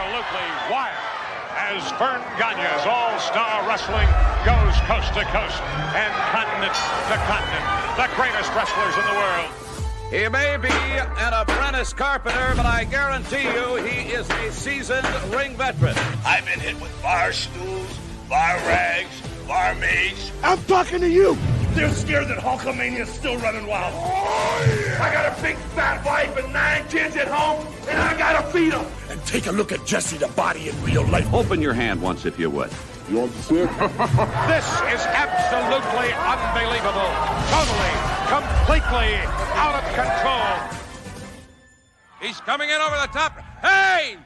absolutely wild as Verne Gagne's All-Star Wrestling goes coast to coast and continent to continent. The greatest wrestlers in the world. He may be an apprentice carpenter, but I guarantee you he is a seasoned ring veteran. I've been hit with bar stools, bar rags, barmaids. I'm talking to you. They're scared that Hulkamania's still running wild. Oh, yeah. I got a big fat wife and nine kids at home, and I gotta feed them. And take a look at Jesse the body in real life. Open your hand once, if you would. You want to see it? this is absolutely unbelievable. Totally, completely out of control. He's coming in over the top. Hey!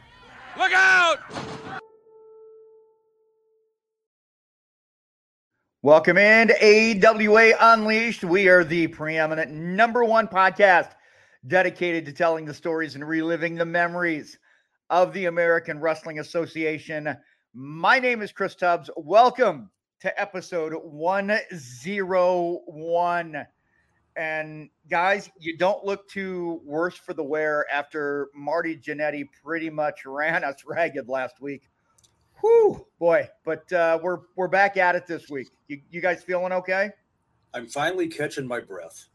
Look out! Welcome in to AWA Unleashed. We are the preeminent number one podcast dedicated to telling the stories and reliving the memories of the American Wrestling Association. My name is Chris Tubbs. Welcome to episode 101. And guys, you don't look too worse for the wear after Marty Jannetty pretty much ran us ragged last week. Whew, boy! But uh, we're we're back at it this week. You, you guys feeling okay? I'm finally catching my breath.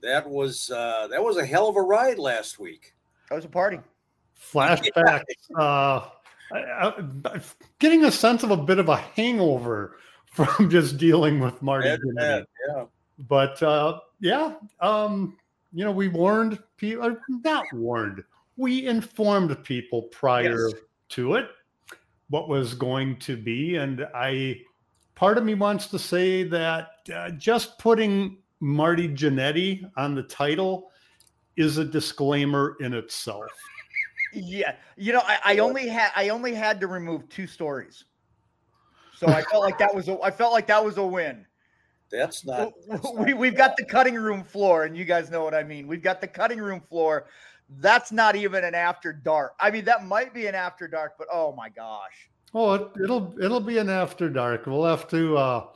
That was uh, that was a hell of a ride last week. That was a party. Flashbacks. uh, getting a sense of a bit of a hangover from just dealing with Marty. Bad, yeah. But uh, yeah, um, you know, we warned people. Not warned. We informed people prior yes. to it what was going to be. And I, part of me wants to say that uh, just putting Marty Jannetty on the title is a disclaimer in itself. Yeah, you know, I, I only had I only had to remove two stories, so I felt like that was a I felt like that was a win. That's not. That's we we've got the cutting room floor, and you guys know what I mean. We've got the cutting room floor that's not even an after dark. I mean, that might be an after dark, but oh my gosh. Oh, it, will it'll be an after dark. We'll have to uh,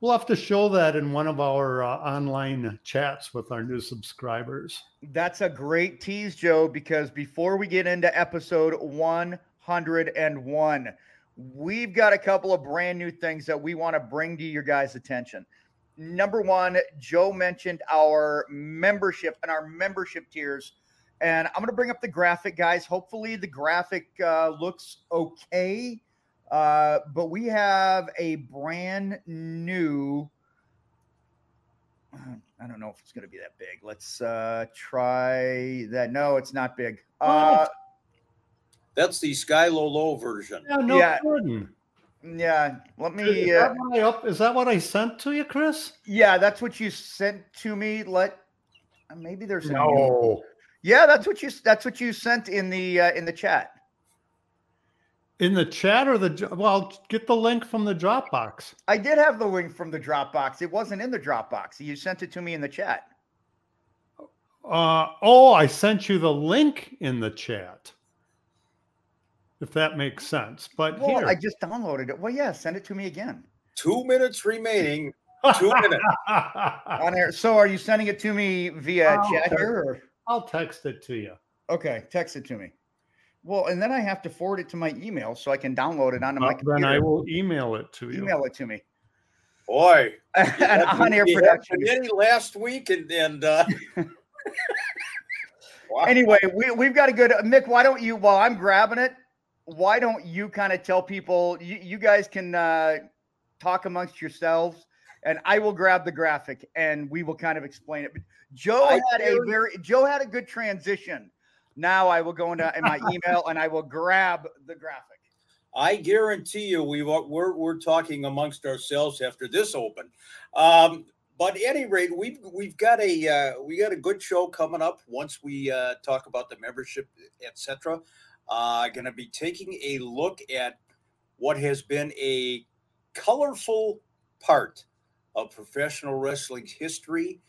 we'll have to show that in one of our uh, online chats with our new subscribers. That's a great tease, Joe. Because before we get into episode one hundred and one, we've got a couple of brand new things that we want to bring to your guys' attention. Number one, Joe mentioned our membership and our membership tiers and I'm going to bring up the graphic, guys. Hopefully, the graphic uh, looks okay. Uh, but we have a brand new. I don't know if it's going to be that big. Let's uh, try that. No, it's not big. Uh, That's the Sky Low Low version. Yeah, no Yeah. kidding. yeah, let me. Is Uh, that, what I up, is that what I sent to you, Chris? yeah, that's what you sent to me. Let uh, maybe there's a new- No. Yeah, that's what you that's what you sent in the uh, in the chat. In the chat or the well, get the link from the Dropbox. I did have the link from the Dropbox. It wasn't in the Dropbox. You sent it to me in the chat. Uh, oh, I sent you the link in the chat. If that makes sense. But Well, here, I just downloaded it. Well, yeah, send it to me again Two minutes remaining. Two minutes. on air. So, are you sending it to me via Oh, chat okay. here? Or? I'll text it to you. Okay, text it to me. Well, and then I have to forward it to my email so I can download it onto my Uh, computer. then I will email it to you. email it to me. Boy. An on-air production. Jannetty last week, and, and uh, wow. Anyway, we we've got a good Mick. Why don't you? While I'm grabbing it, why don't you kind of tell people? You, you guys can uh, talk amongst yourselves, and I will grab the graphic and we will kind of explain it. But Joe I had a very Joe had a good transition. Now I will go into in my email and I will grab the graphic. I guarantee you, we we're we're talking amongst ourselves after this open. Um, but at any rate, we've we've got a uh, we got a good show coming up. Once we uh, talk about the membership, etc. Uh, going to be taking a look at what has been a colorful part of professional wrestling history,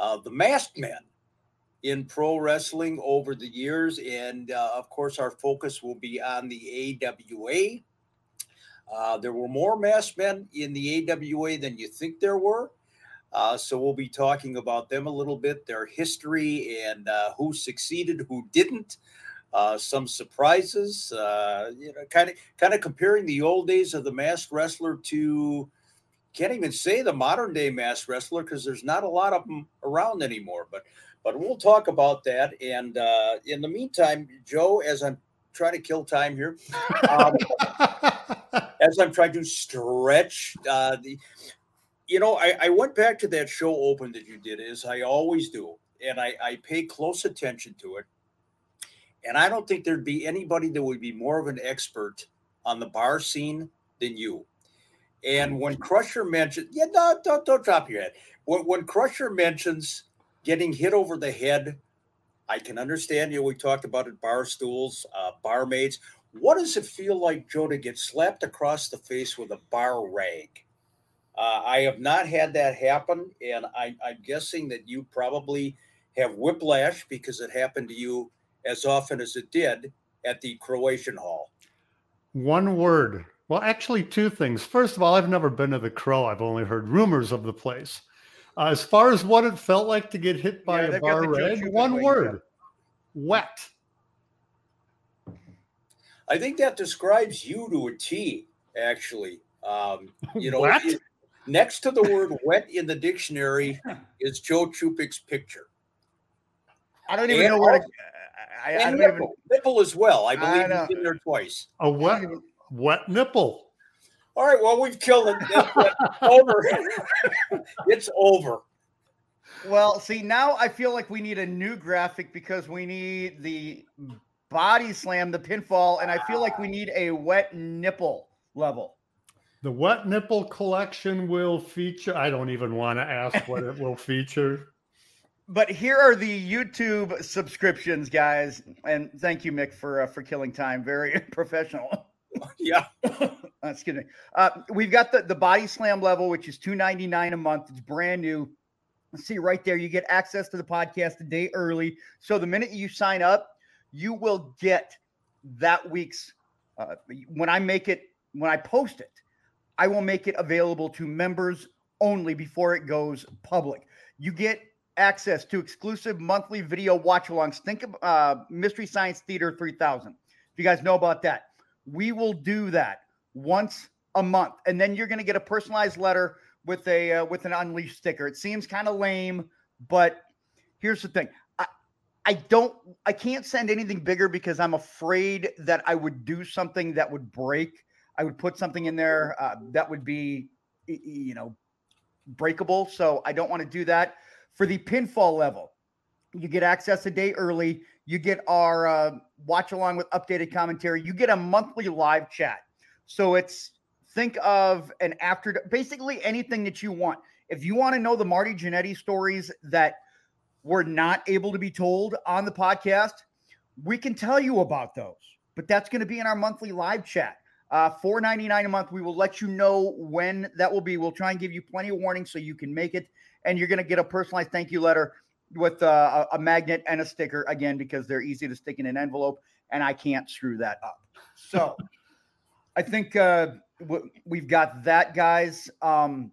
uh, the masked men in pro wrestling over the years. And uh, of course, our focus will be on the AWA. Uh, there were more masked men in the AWA than you think there were. Uh, so we'll be talking about them a little bit, their history, and uh, who succeeded, who didn't. uh, some surprises. Uh, you know, kind of kind of comparing the old days of the masked wrestler to can't even say the modern day masked wrestler because there's not a lot of them around anymore. But but we'll talk about that. And uh, in the meantime, Joe, as I'm trying to kill time here, um, as I'm trying to stretch uh, the, you know, I, I went back to that show open that you did, as I always do, and I, I pay close attention to it. And I don't think there'd be anybody that would be more of an expert on the bar scene than you. And when Crusher mentioned, yeah, no, don't don't drop your head. When when Crusher mentions getting hit over the head, I can understand. You know, we talked about it: bar stools, uh, barmaids. What does it feel like, Joe, to get slapped across the face with a bar rag? Uh, I have not had that happen, and I, I'm guessing that you probably have whiplash because it happened to you as often as it did at the Croatian Hall. One word. Well, actually, two things. First of all, I've never been to the Crow. I've only heard rumors of the place. Uh, as far as what it felt like to get hit by Yeah, a they've bar the Joe rag, Chupa one wing, word: wet. I think that describes you to a T, actually. Um, you know, it- next to the word wet in the dictionary is Joe Chupik's picture. I don't even And know where to. also- I, I and don't even. nipple, nipple as well. I I believe know. he's in there twice. A wet, wet nipple. All right, well, we've killed it. Over. it's over. Well, see, now I feel like we need a new graphic because we need the body slam, the pinfall, and I feel like we need a wet nipple level. The wet nipple collection will feature. I don't even want to ask what it will feature. But here are the YouTube subscriptions, guys, and thank you, Mick, for uh, for killing time. Very professional. Yeah. Excuse me. Uh, we've got the, the body slam level, which is two ninety nine a month. It's brand new. Let's see right there, you get access to the podcast a day early. So the minute you sign up, you will get that week's. Uh, when I make it, when I post it, I will make it available to members only before it goes public. You get access to exclusive monthly video watch-alongs. Think of uh, Mystery Science Theater 3000. If you guys know about that, we will do that once a month, and then you're going to get a personalized letter with a uh, with an unleashed sticker. It seems kind of lame, but here's the thing. I, I don't I can't send anything bigger because I'm afraid that I would do something that would break. I would put something in there uh, that would be you know breakable. So I don't want to do that. For the pinfall level, you get access a day early. You get our uh, watch along with updated commentary. You get a monthly live chat. So it's think of an after basically anything that you want. If you want to know the Marty Jannetty stories that were not able to be told on the podcast, we can tell you about those. But that's going to be in our monthly live chat. Uh, Four ninety nine a month. We will let you know when that will be. We'll try and give you plenty of warning so you can make it, and you're going to get a personalized thank you letter with uh, a, magnet and a sticker again because they're easy to stick in an envelope, and I can't screw that up. So, I think uh, we've got that, guys. Um,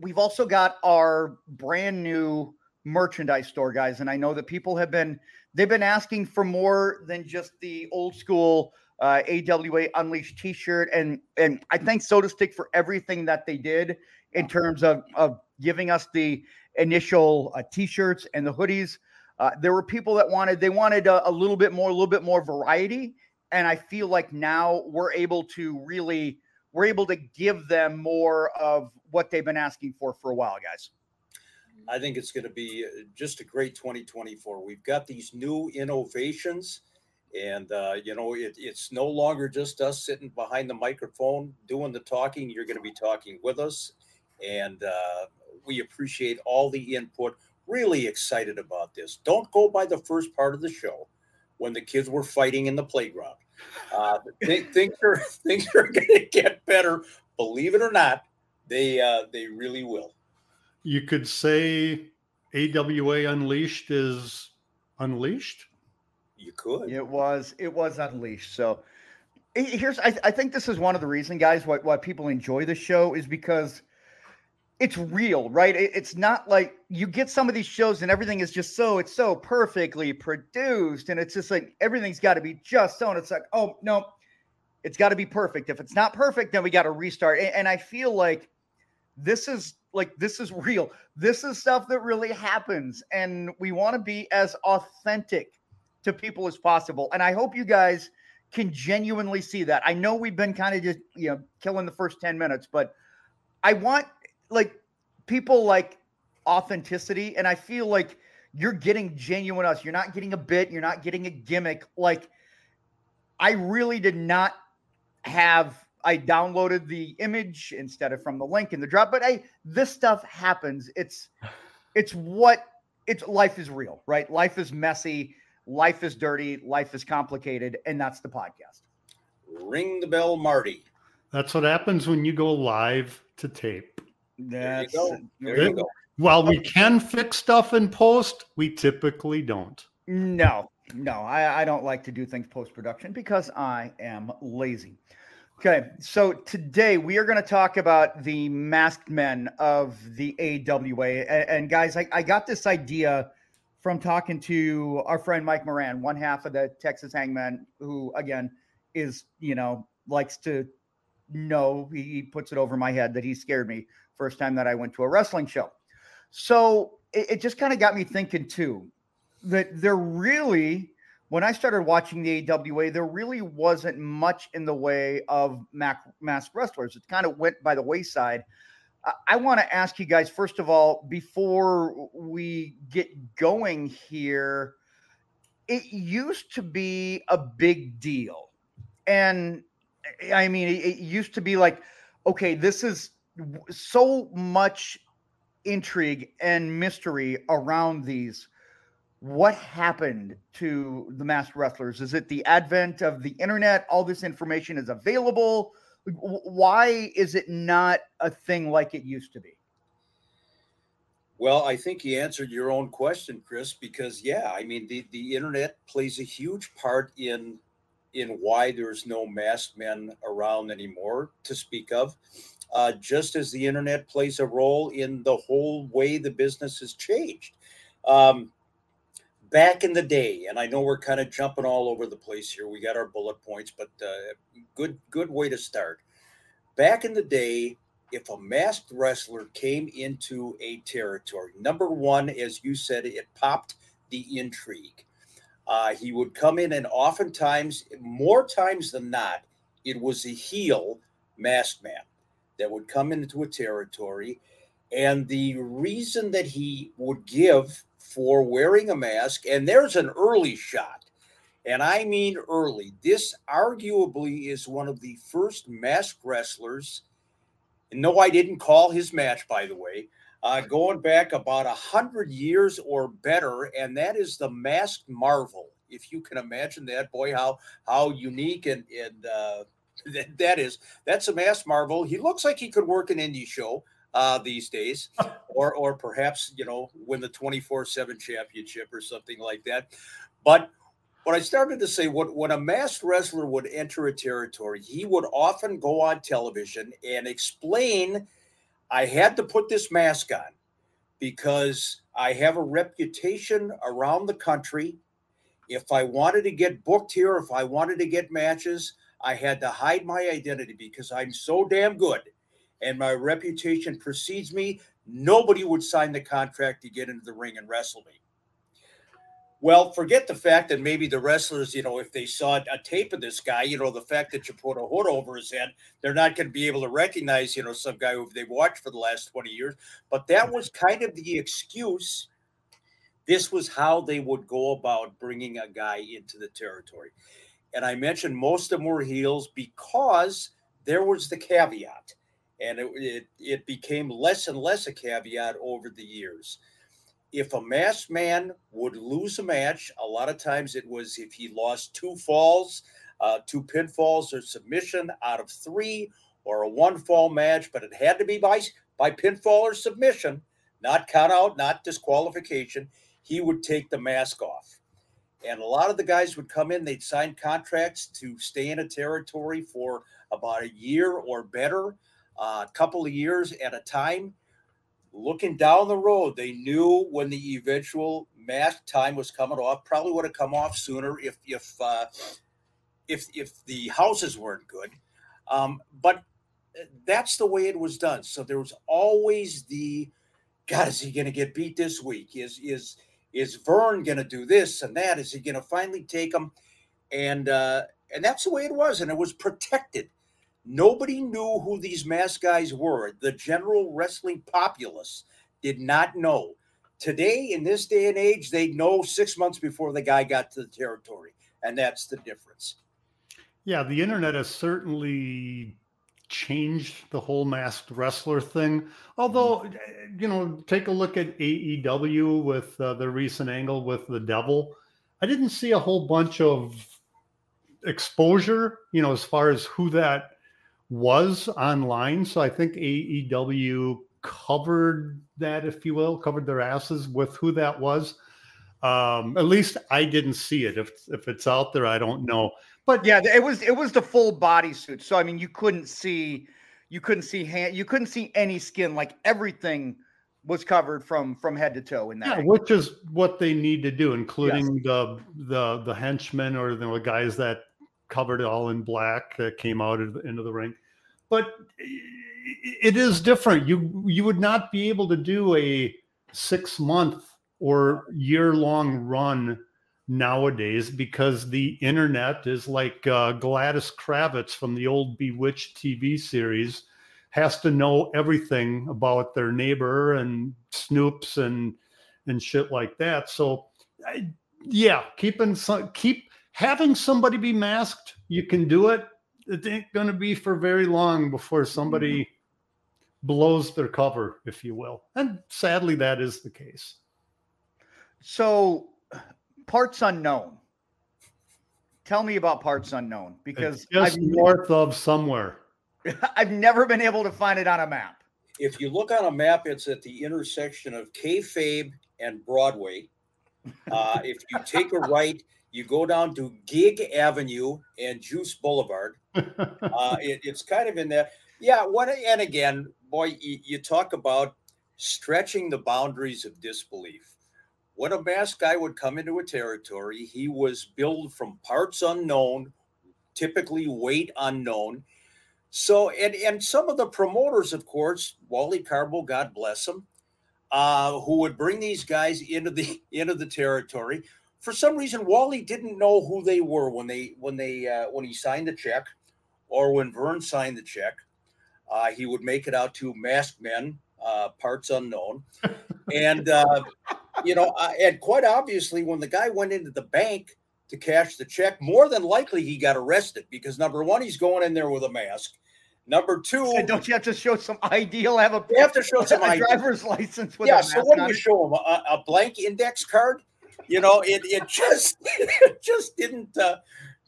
we've also got our brand new merchandise store, guys, and I know that people have been they've been asking for more than just the old school uh, AWA Unleashed T-shirt, and and I thank Soda Stick for everything that they did in terms of of giving us the initial uh, T-shirts and the hoodies. Uh, there were people that wanted they wanted a, a little bit more, a little bit more variety, and I feel like now we're able to really we're able to give them more of what they've been asking for for a while, guys. I think it's going to be uh, just a great 2024. We've got these new innovations, and uh, you know, it, it's no longer just us sitting behind the microphone doing the talking. You're going to be talking with us, and uh, we appreciate all the input. Really excited about this. Don't go by the first part of the show when the kids were fighting in the playground. Uh, th- things are things are going to get better. Believe it or not, they uh, they really will. You could say AWA Unleashed is unleashed. You could. It was it was unleashed. So here's I, I think this is one of the reasons, guys, why, why people enjoy the show is because it's real, right? It, it's not like you get some of these shows and everything is just so it's so perfectly produced, and it's just like everything's got to be just so. And it's like, oh no, it's got to be perfect. If it's not perfect, then we got to restart. And, and I feel like this is like this is real. This is stuff that really happens, and we want to be as authentic to people as possible. And I hope you guys can genuinely see that. I know we've been kind of just you know killing the first ten minutes, but I want like people like authenticity, and I feel like you're getting genuine us. You're not getting a bit. You're not getting a gimmick. Like I really did not have I downloaded the image instead of from the link in the drop. But I this stuff happens. It's it's what it's life is real, right? Life is messy, life is dirty, life is complicated, and that's the podcast. Ring the bell, Marty. That's what happens when you go live to tape. That's there you go. There you go. While we can fix stuff in post, we typically don't. No, no, I, I don't like to do things post production because I am lazy. Okay, so today we are going to talk about the masked men of the AWA. And, and guys, I, I, got this idea from talking to our friend Mike Moran, one half of the Texas Hangmen, who, again, is, you know, likes to know, he, he puts it over my head that he scared me first time that I went to a wrestling show. So it, it just kind of got me thinking, too, that there really when I started watching the AWA, there really wasn't much in the way of mac- wrestlers. It kind of went by the wayside. I, want to ask you guys, first of all, before we get going here, it used to be a big deal. And I mean, it used to be like, okay, this is so much intrigue and mystery around these what happened to the masked wrestlers? Is it the advent of the internet? All this information is available. Why is it not a thing like it used to be? Well, I think you answered your own question, Chris, because yeah, I mean the, the internet plays a huge part in in why there's no masked men around anymore to speak of. Uh, just as the internet plays a role in the whole way the business has changed. Um, back in the day, and I know we're kind of jumping all over the place here. We got our bullet points, but uh, good good way to start. Back in the day, if a masked wrestler came into a territory, number one, as you said, it popped the intrigue. Uh, he would come in, and oftentimes, more times than not, it was a heel masked man that would come into a territory. And the reason that he would give for wearing a mask. And there's an early shot. And I mean early. This arguably is one of the first masked wrestlers. And no, I didn't call his match, by the way, uh, going back about a hundred years or better, and that is the Masked Marvel. If you can imagine that, boy, how how unique and and uh, that, that is. That's a Masked Marvel. He looks like he could work an indie show uh, these days, or or perhaps you know win the twenty four seven championship or something like that. But what I started to say, what when a masked wrestler would enter a territory, he would often go on television and explain, "I had to put this mask on because I have a reputation around the country." If I wanted to get booked here, if I wanted to get matches, I had to hide my identity because I'm so damn good and my reputation precedes me, nobody would sign the contract to get into the ring and wrestle me. Well, forget the fact that maybe the wrestlers, you know, if they saw a tape of this guy, you know, the fact that you put a hood over his head, they're not going to be able to recognize, you know, some guy who they've watched for the last 20 years. But that was kind of the excuse. This was how they would go about bringing a guy into the territory. And I mentioned most of them were heels because there was the caveat and it, it, it became less and less a caveat over the years. If a masked man would lose a match, a lot of times it was if he lost two falls, uh, two pinfalls or submission out of three, or a one fall match, but it had to be by by pinfall or submission, not count out, not disqualification. He would take the mask off. And a lot of the guys would come in, they'd sign contracts to stay in a territory for about a year or better a couple of years at a time. Looking down the road, they knew when the eventual mask time was coming off. Probably would have come off sooner if if uh, if if the houses weren't good. Um, but that's the way it was done. So there was always the God, is he going to get beat this week? Is is is Verne going to do this and that? Is he going to finally take him? And uh, and that's the way it was, and it was protected. Nobody knew who these masked guys were. The general wrestling populace did not know. Today, in this day and age, they know six months before the guy got to the territory, and that's the difference. Yeah, the internet has certainly changed the whole masked wrestler thing. Although, Mm-hmm. eh, you know, take a look at AEW with uh, the recent angle with the devil. I didn't see a whole bunch of exposure, you know, as far as who that was online. So I think AEW covered that, if you will, covered their asses with who that was. Um, at least I didn't see it. If if it's out there, I don't know. But Yeah, it was it was the full bodysuit. So I mean, you couldn't see, you couldn't see hand, you couldn't see any skin. Like everything was covered from from head to toe in that. Yeah, which is what they need to do, including the the the henchmen or the guys that covered all in black that came out of the, into the ring. But it is different. You you would not be able to do a six month or year long run nowadays because the internet is like uh, Gladys Kravitz from the old Bewitched TV series has to know everything about their neighbor and snoops and and shit like that. So, I, yeah, keeping some keep having somebody be masked, you can do it. It ain't going to be for very long before somebody blows their cover, if you will. And sadly, that is the case. So, parts unknown. Tell me about parts unknown because It's just I've, north of somewhere. I've never been able to find it on a map. If you look on a map, it's at the intersection of Kayfabe and Broadway. Uh, if you take a right, you go down to Gig Avenue and Juice Boulevard. Uh, it, it's kind of in there. Yeah. What? And again, boy, you, you talk about stretching the boundaries of disbelief. When a masked guy would come into a territory, he was billed from parts unknown, typically weight unknown. So, and and some of the promoters, of course, Wally Karbo, God bless him, uh, who would bring these guys into the into the territory. For some reason, Wally didn't know who they were when they when they uh, when he signed the check, or when Verne signed the check. Uh, he would make it out to masked men, uh, parts unknown, and uh, you know, uh, and quite obviously, when the guy went into the bank to cash the check, more than likely he got arrested because number one, he's going in there with a mask. Number two, And don't you have to show some ID? You'll have a, you have to show some driver's license with yeah. So what do you show him? A, a blank index card? You know, it it just it just didn't uh,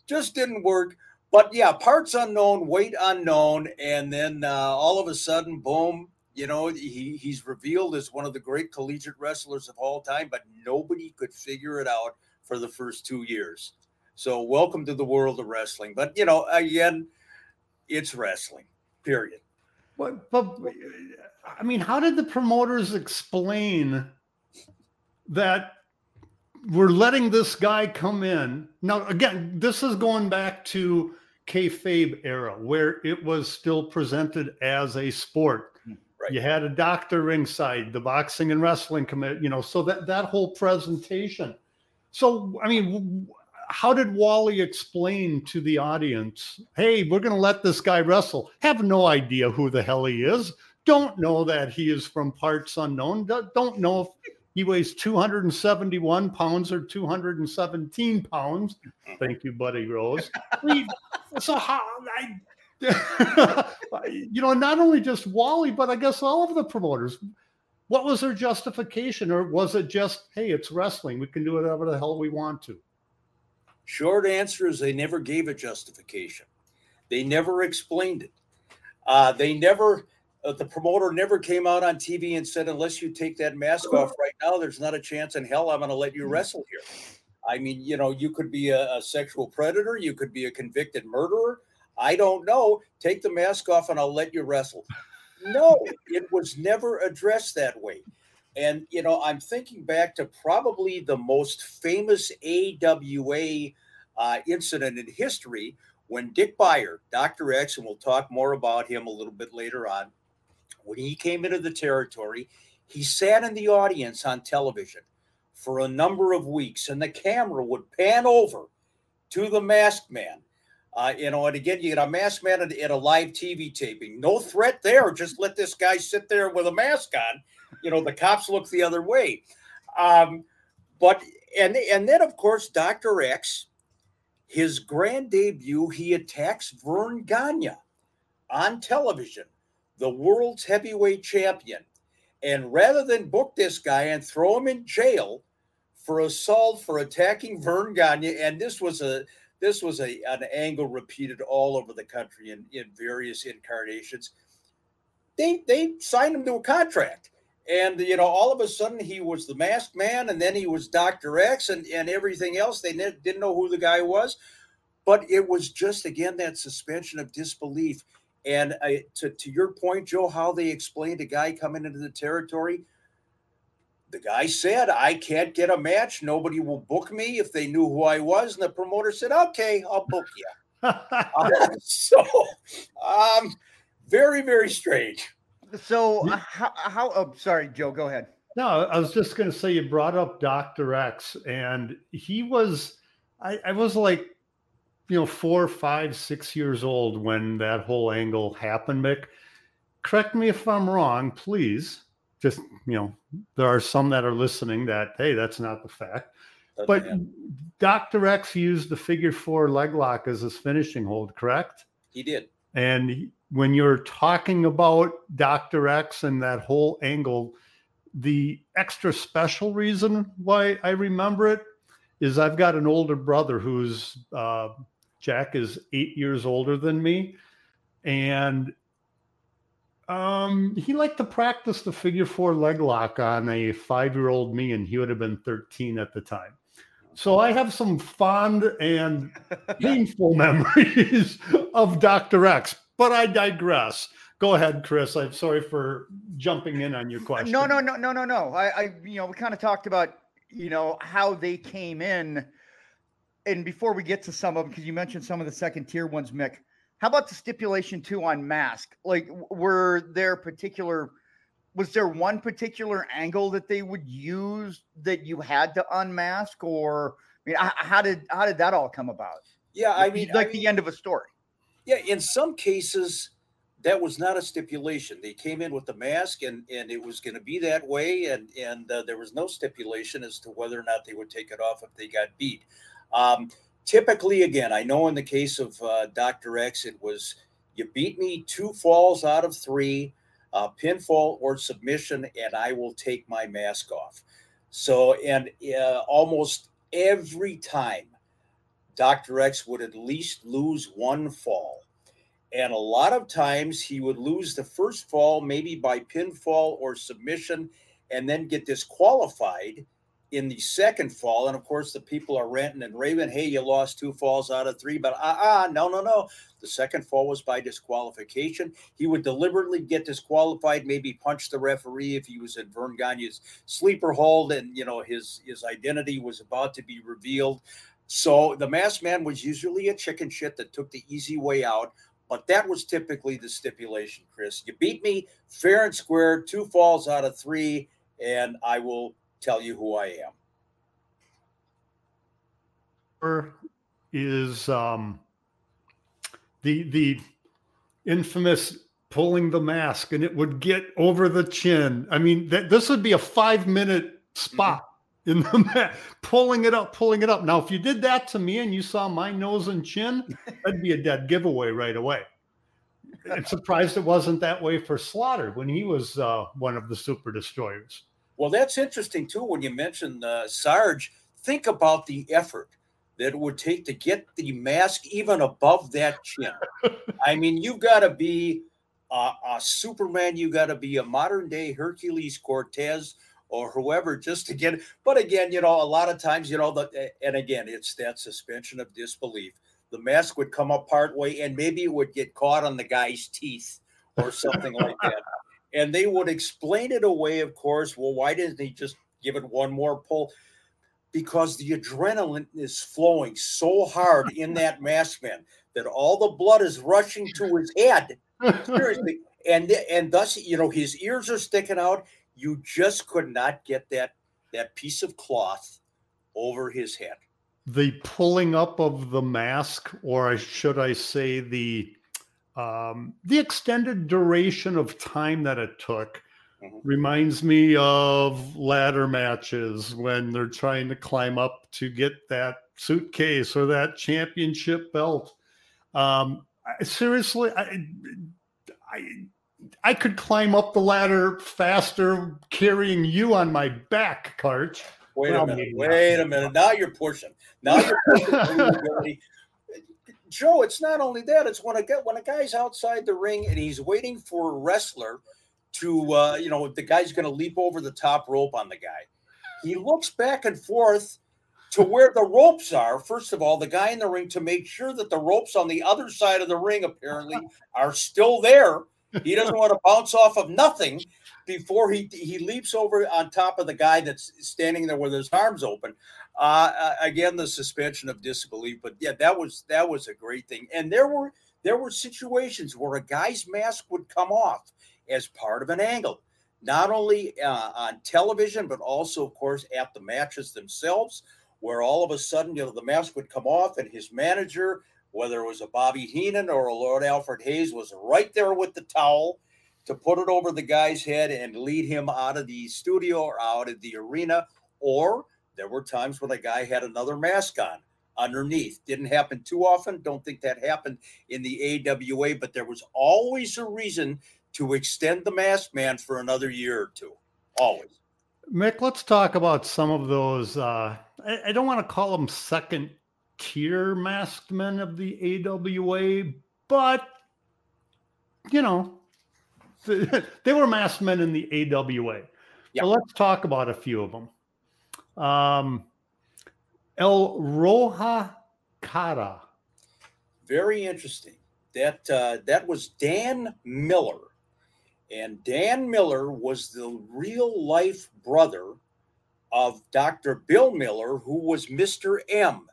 just didn't work. But yeah, parts unknown, weight unknown, and then uh, all of a sudden, boom! You know, he he's revealed as one of the great collegiate wrestlers of all time, but nobody could figure it out for the first two years. So welcome to the world of wrestling. But you know, again, it's wrestling. Period. But, but I mean, how did the promoters explain that we're letting this guy come in? Now, again, this is going back to kayfabe era where it was still presented as a sport. Right. You had a doctor ringside, the boxing and wrestling committee, you know, so that that whole presentation. So, I mean, how did Wally explain to the audience, hey, we're going to let this guy wrestle? Have no idea who the hell he is. Don't know that he is from parts unknown. Don't don't know if he weighs 271 pounds or 217 pounds. Thank you, Buddy Rose. So how I, you know, not only just Wally, but I guess all of the promoters. What was their justification, or was it just, hey, it's wrestling, we can do whatever the hell we want to? Short answer is they never gave a justification. They never explained it. Uh, they never, uh, the promoter never came out on TV and said, unless you take that mask off right now, there's not a chance in hell I'm going to let you wrestle here. I mean, you know, you could be a, a sexual predator, you could be a convicted murderer. I don't know. Take the mask off and I'll let you wrestle. no, it was never addressed that way. And you know, I'm thinking back to probably the most famous AWA uh, incident in history when Dick Beyer, Dr. X, and we'll talk more about him a little bit later on, when he came into the territory, he sat in the audience on television for a number of weeks, and the camera would pan over to the masked man. Uh, you know, and again, you get a masked man at, at, a live TV taping. No threat there. Just let this guy sit there with a mask on. You know, the cops look the other way. Um, but and and then of course, Doctor X, his grand debut, he attacks Verne Gagne on television, the world's heavyweight champion. And rather than book this guy and throw him in jail for assault for attacking Verne Gagne, and this was a this was a an angle repeated all over the country in, in various incarnations. They they signed him to a contract. And you know, all of a sudden he was the masked man, and then he was Dr. X and, and everything else. They didn't know who the guy was. But it was just again that suspension of disbelief. And I, to, to your point, Joe, how they explained a guy coming into the territory, the guy said, I can't get a match. Nobody will book me if they knew who I was. And the promoter said, Okay, I'll book you. uh, so, um, very, very strange. So, uh, how, how, oh, sorry, Joe, go ahead. No, I was just going to say you brought up Dr. X, and he was, I, I was like, you know, four, five, six years old when that whole angle happened, Mick. Correct me if I'm wrong, please. Just you know there are some that are listening that hey that's not the fact. But dr x used the figure four leg lock as his finishing hold correct? He did. And when you're talking about dr x and that whole angle the extra special reason why i remember it is i've got an older brother who's uh, jack is eight years older than me and um, he liked to practice the figure four leg lock on a five year old me, and he would have been 13 at the time. So I have some fond and painful memories of Dr. X, but I digress. Go ahead, Chris. I'm sorry for jumping in on your question. No, no, no, no, no, no. I, I you know, we kind of talked about, you know, how they came in. And before we get to some of them, because you mentioned some of the second tier ones, Mick, how about the stipulation two on mask? Like, were there particular, was there one particular angle that they would use that you had to unmask, or I mean, how did how did that all come about? Yeah, I mean, like I the mean, end of a story. Yeah, in some cases, that was not a stipulation. They came in with the mask, and and it was going to be that way, and and uh, there was no stipulation as to whether or not they would take it off if they got beat. Um, typically, again, I know in the case of uh, Dr. X, it was you beat me two falls out of three, uh, pinfall or submission, and I will take my mask off. So, and uh, almost every time, Dr. X would at least lose one fall. And a lot of times he would lose the first fall, maybe by pinfall or submission, and then get disqualified in the second fall. And of course, the people are ranting and raving, hey, you lost two falls out of three. But ah, uh-uh, no, no, no. The second fall was by disqualification. He would deliberately get disqualified, maybe punch the referee if he was in Verne Gagne's sleeper hold and, you know, his, his identity was about to be revealed. So the masked man was usually a chicken shit that took the easy way out. But that was typically the stipulation, Chris. You beat me fair and square, two falls out of three, and I will tell you who I am. Is um, the the infamous pulling the mask and it would get over the chin. I mean, that this would be a five minute spot mm-hmm. in the mat, pulling it up, pulling it up. Now, if you did that to me and you saw my nose and chin, that'd be a dead giveaway right away. I'm surprised it wasn't that way for Slaughter when he was uh, one of the super destroyers. Well, that's interesting too. When you mention uh, Sarge, think about the effort that it would take to get the mask even above that chin. I mean, you've got to be a, a Superman. You got to be a modern day Hercules Cortez or whoever just to get. But again, you know, a lot of times, you know, the, and again, it's that suspension of disbelief. The mask would come up part way and maybe it would get caught on the guy's teeth or something like that. And they would explain it away, of course. Well, why didn't he just give it one more pull? Because the adrenaline is flowing so hard in that mask man that all the blood is rushing to his head. Seriously. And and thus, you know, his ears are sticking out. You just could not get that that piece of cloth over his head. The pulling up of the mask, or should I say the um, the extended duration of time that it took mm-hmm. reminds me of ladder matches when they're trying to climb up to get that suitcase or that championship belt. Um, I, seriously, I, I, I could climb up the ladder faster carrying you on my back, Karch. Wait a minute. Wait a minute. Now you're pushing. Now you're pushing. Joe, it's not only that; it's when a guy, when a guy's outside the ring and he's waiting for a wrestler to, uh, you know, the guy's going to leap over the top rope on the guy. He looks back and forth to where the ropes are. First of all, the guy in the ring to make sure that the ropes on the other side of the ring apparently are still there. He doesn't want to bounce off of nothing before he he leaps over on top of the guy that's standing there with his arms open. Uh, uh, again, the suspension of disbelief, but yeah, that was that was a great thing. And there were there were situations where a guy's mask would come off as part of an angle, not only uh, on television but also, of course, at the matches themselves, where all of a sudden, you know, the mask would come off and his manager, whether it was a Bobby Heenan or a Lord Alfred Hayes, was right there with the towel to put it over the guy's head and lead him out of the studio or out of the arena, or there were times when a guy had another mask on underneath. Didn't happen too often. Don't think that happened in the AWA, but there was always a reason to extend the mask man for another year or two. Always. Mick, let's talk about some of those. Uh, I, I don't want to call them second tier masked men of the AWA, but you know, they were masked men in the AWA. Yeah. So let's talk about a few of them. Um, El Rojo Cara. Very interesting. That uh, that was Dan Miller, and Dan Miller was the real life brother of Dr. Bill Miller, who was Mr. M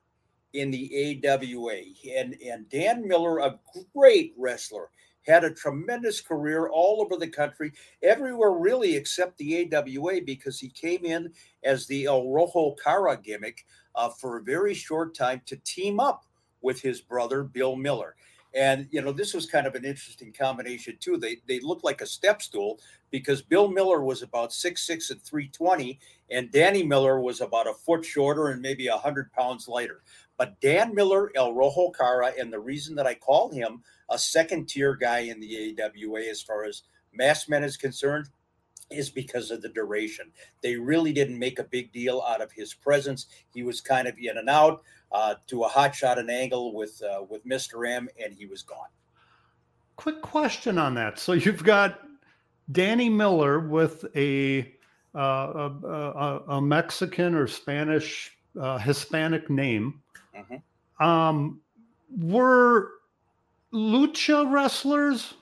in the AWA. And, and Dan Miller, a great wrestler, had a tremendous career all over the country, everywhere really except the AWA, because he came in as the El Rojo Cara gimmick uh, for a very short time to team up with his brother Bill Miller. And you know, this was kind of an interesting combination too. They they looked like a step stool because Bill Miller was about six six and three twenty, and Danny Miller was about a foot shorter and maybe hundred pounds lighter. But Dan Miller, El Rojo Cara, and the reason that I call him a second tier guy in the AWA as far as mass men is concerned is because of the duration. They really didn't make a big deal out of his presence. He was kind of in and out uh, to a hot shot and angle with uh, with Mr. M, and he was gone. Quick question on that. So you've got Danny Miller with a uh, a, a, a, Mexican or Spanish uh, Hispanic name. Mm-hmm. Um, were lucha wrestlers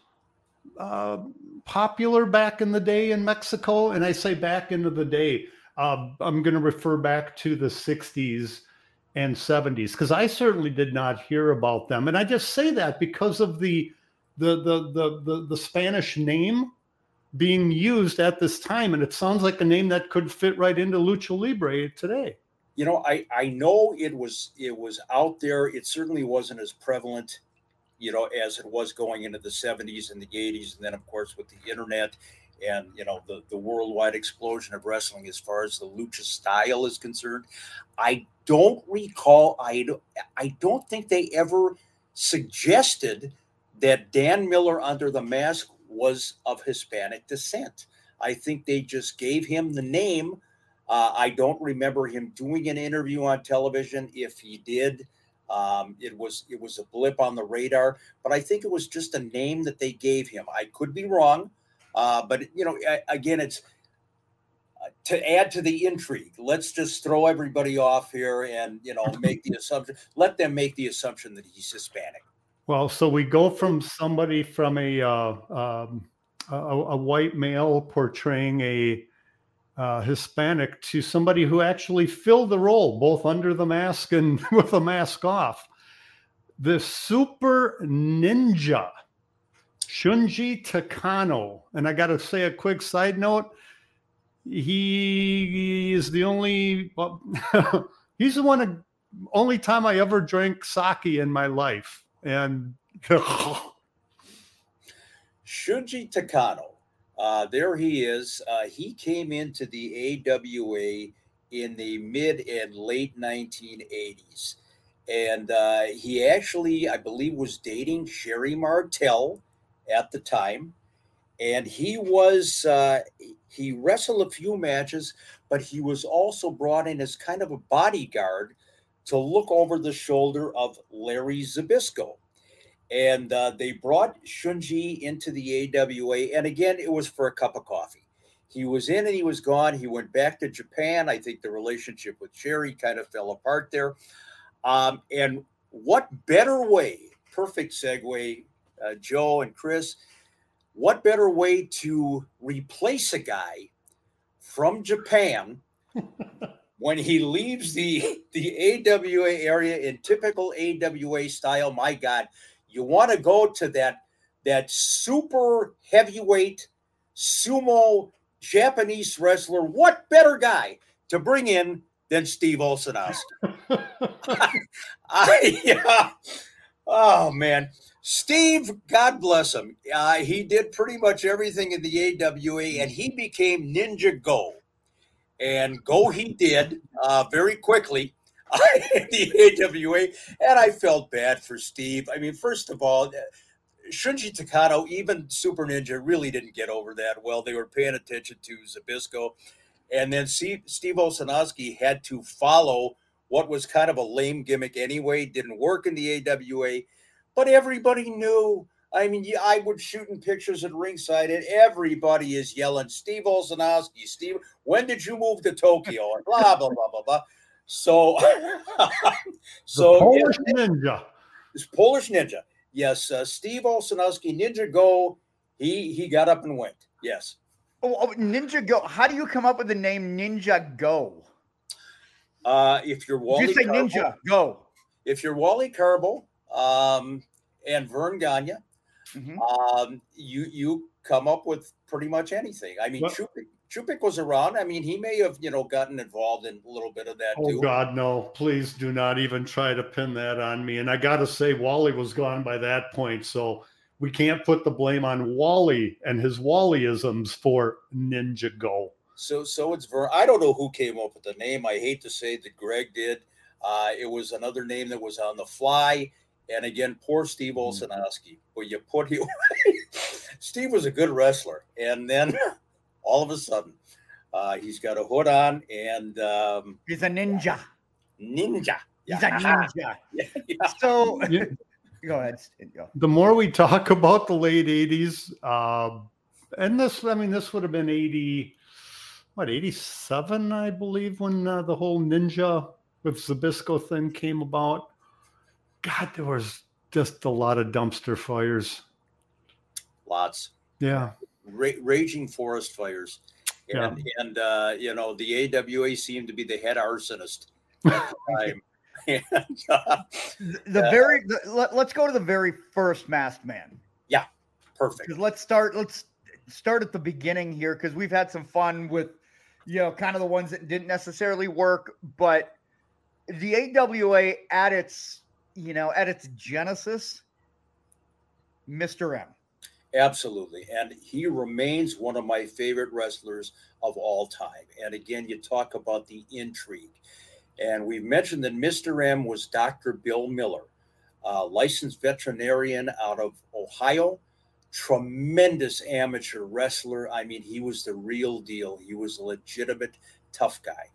uh, popular back in the day in Mexico? And I say back into the day, uh, I'm going to refer back to the 60s and 70s because I certainly did not hear about them. And I just say that because of the the the the the, the Spanish name being used at this time, and it sounds like a name that could fit right into lucha libre today. You know, I I know it was it was out there. It certainly wasn't as prevalent you know, as it was going into the 70s and the 80s. And then, of course, with the internet and, you know, the, the worldwide explosion of wrestling as far as the lucha style is concerned. I don't recall, I, I don't think they ever suggested that Dan Miller under the mask was of Hispanic descent. I think they just gave him the name. Uh, I don't remember him doing an interview on television. If he did, um, it was it was a blip on the radar, but I think it was just a name that they gave him. I could be wrong, uh, but you know, again, it's uh, to add to the intrigue. Let's just throw everybody off here and you know make the assumption. Let them make the assumption that he's Hispanic. Well, so we go from somebody from a uh, um, a, a, white male portraying a uh, Hispanic to somebody who actually filled the role, both under the mask and with the mask off. The super ninja, Shunji Takano. And I got to say a quick side note. He is the only, well, he's the one, only time I ever drank sake in my life. And Shunji Takano uh, there he is. Uh, he came into the AWA in the mid and late 1980s. And uh, he actually, I believe, was dating Sherri Martel at the time. And he was, uh, he wrestled a few matches, but he was also brought in as kind of a bodyguard to look over the shoulder of Larry Zbyszko and uh, they brought Shunji into the AWA. And again, it was for a cup of coffee. He was in and he was gone. He went back to Japan. I think the relationship with Sherri kind of fell apart there. Um, and what better way, perfect segue, uh, Joe and Chris, what better way to replace a guy from Japan when he leaves the, the AWA area in typical AWA style? My God, you want to go to that that super heavyweight sumo Japanese wrestler. What better guy to bring in than Steve Olsonoski? I, uh, oh man, Steve, God bless him. Uh, he did pretty much everything in the AWA, and he became Ninja Go. And go he did uh, very quickly. the AWA, and I felt bad for Steve. I mean, first of all, uh, Shunji Takano, even Super Ninja, really didn't get over that well. They were paying attention to Zbyszko, And then Steve, Steve Olsonoski had to follow what was kind of a lame gimmick anyway, didn't work in the AWA, but everybody knew. I mean, I would shooting pictures at ringside, and everybody is yelling, Steve Olsonoski, Steve, when did you move to Tokyo? And blah, blah, blah, blah, blah. So, so the Polish yeah, Ninja. This Polish Ninja. Yes, uh, Steve Olsonoski, Ninja Go. He he got up and went. Yes. Oh, oh, Ninja Go. How do you come up with the name Ninja Go? Uh, if you're Wally, you say Carbo, Ninja Go. If you're Wally Karbo um, and Verne Gagne, mm-hmm. um, you you come up with pretty much anything. I mean, Chupik was around. I mean, he may have, you know, gotten involved in a little bit of that oh, too. God, no! Please do not even try to pin that on me. And I got to say, Wally was gone by that point, so we can't put the blame on Wally and his Wallyisms for Ninja Go. So, so it's Ver. I don't know who came up with the name. I hate to say that Greg did. Uh, it was another name that was on the fly. And again, poor Steve hmm. Olsonoski. But you put him. Steve was a good wrestler, and then all of a sudden. Uh, he's got a hood on and um, he's a ninja. Ninja. He's a ninja. yeah, yeah. So go ahead. Go. The more we talk about the late 80s, uh, and this, I mean, this would have been 80, what, 87, I believe, when uh, the whole ninja with Zbyszko thing came about. God, there was just a lot of dumpster fires. Lots. Yeah ra- raging forest fires, and yeah. and uh, you know the AWA seemed to be the head arsonist at the time. and, uh, the uh, very the, let, us go to the very first masked man. Yeah, perfect. Let's start. Let's start at the beginning here because we've had some fun with you know kind of the ones that didn't necessarily work, but the AWA at its you know at its genesis, Mr. M. Absolutely. And he remains one of my favorite wrestlers of all time. And again, you talk about the intrigue. And we've mentioned that Mr. M was Dr. Bill Miller, a licensed veterinarian out of Ohio, tremendous amateur wrestler. I mean, he was the real deal. He was a legitimate tough guy.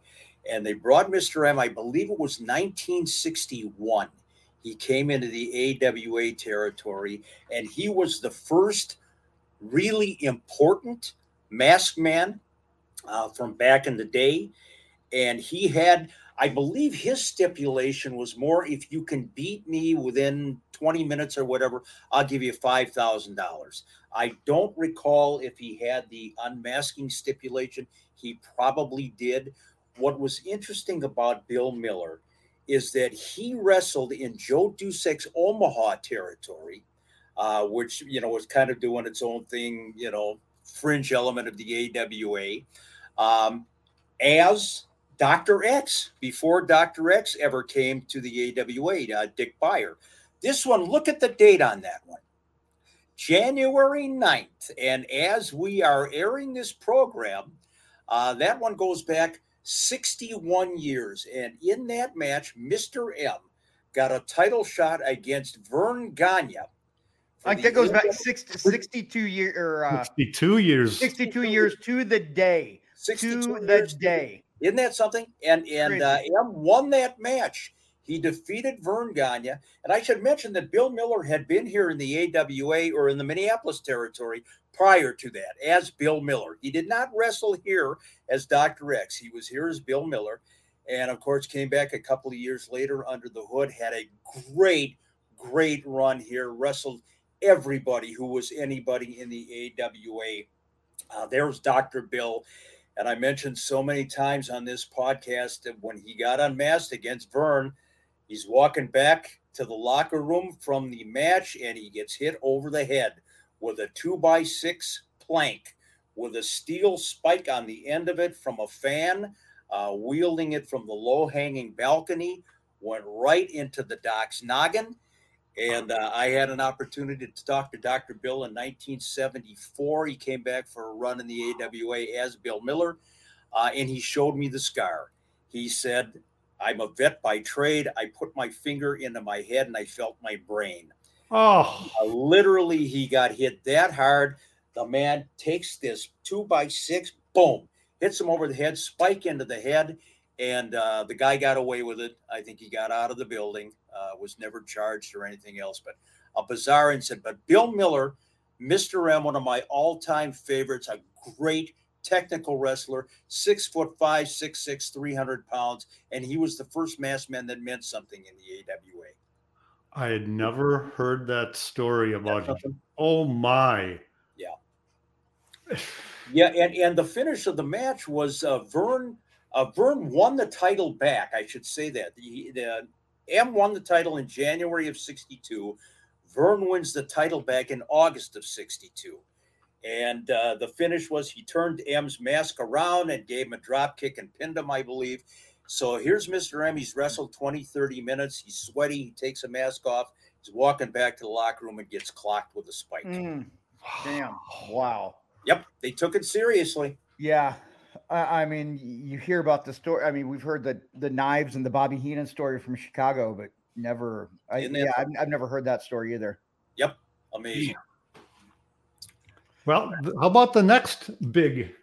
And they brought Mr. M, I believe it was 1961 he came into the AWA territory, and he was the first really important mask man uh, from back in the day. And he had I believe his stipulation was more if you can beat me within 20 minutes or whatever, I'll give you $5,000. I don't recall if he had the unmasking stipulation. He probably did. What was interesting about Bill Miller is that he wrestled in Joe Dusek's Omaha territory, uh, which, you know, was kind of doing its own thing, you know, fringe element of the AWA, um, as Dr. X before Dr. X ever came to the AWA, uh, Dick Beyer. This one, look at the date on that one. January 9th. And as we are airing this program, uh, that one goes back 61 years. And in that match, Mr. M got a title shot against Verne Gagne. Like that goes back 60, 62 year or uh, 62 years. 62 years to the day. To the day. Isn't that something? And and uh, M won that match. He defeated Verne Gagne. And I should mention that Bill Miller had been here in the AWA or in the Minneapolis territory prior to that as Bill Miller. He did not wrestle here as Dr. X. He was here as Bill Miller. And of course, came back a couple of years later under the hood, had a great, great run here, wrestled everybody who was anybody in the AWA. Uh, there was Dr. Bill. And I mentioned so many times on this podcast that when he got unmasked against Verne, he's walking back to the locker room from the match and he gets hit over the head with a two by six plank with a steel spike on the end of it from a fan, uh, wielding it from the low hanging balcony, went right into the doc's noggin. And uh, I had an opportunity to talk to Dr. Bill in 1974. He came back for a run in the AWA as Bill Miller, uh, and he showed me the scar. He said, I'm a vet by trade. I put my finger into my head and I felt my brain. Oh, uh, literally, he got hit that hard. The man takes this two by six, boom, hits him over the head, spike into the head, and uh, the guy got away with it. I think he got out of the building, uh, was never charged or anything else. But a bizarre incident. But Bill Miller, Mr. M, one of my all-time favorites, a great technical wrestler, six foot five, six six, three hundred pounds, and he was the first masked man that meant something in the AWA. I had never heard that story about him. Oh my. Yeah. yeah, and, and the finish of the match was uh, Verne uh, Verne won the title back. I should say that. The, the M won the title in January of 62. Verne wins the title back in August of 62. And uh, the finish was he turned M's mask around and gave him a drop kick and pinned him, I believe. So here's Mr. M. He's wrestled 20, 30 minutes. He's sweaty. He takes a mask off. He's walking back to the locker room and gets clocked with a spike. Mm, damn. Wow. Yep. They took it seriously. Yeah. I mean, you hear about the story. I mean, we've heard the the knives and the Bobby Heenan story from Chicago, but never. I, yeah, I've, I've, never heard that story either. Yep, amazing. Well, how about the next big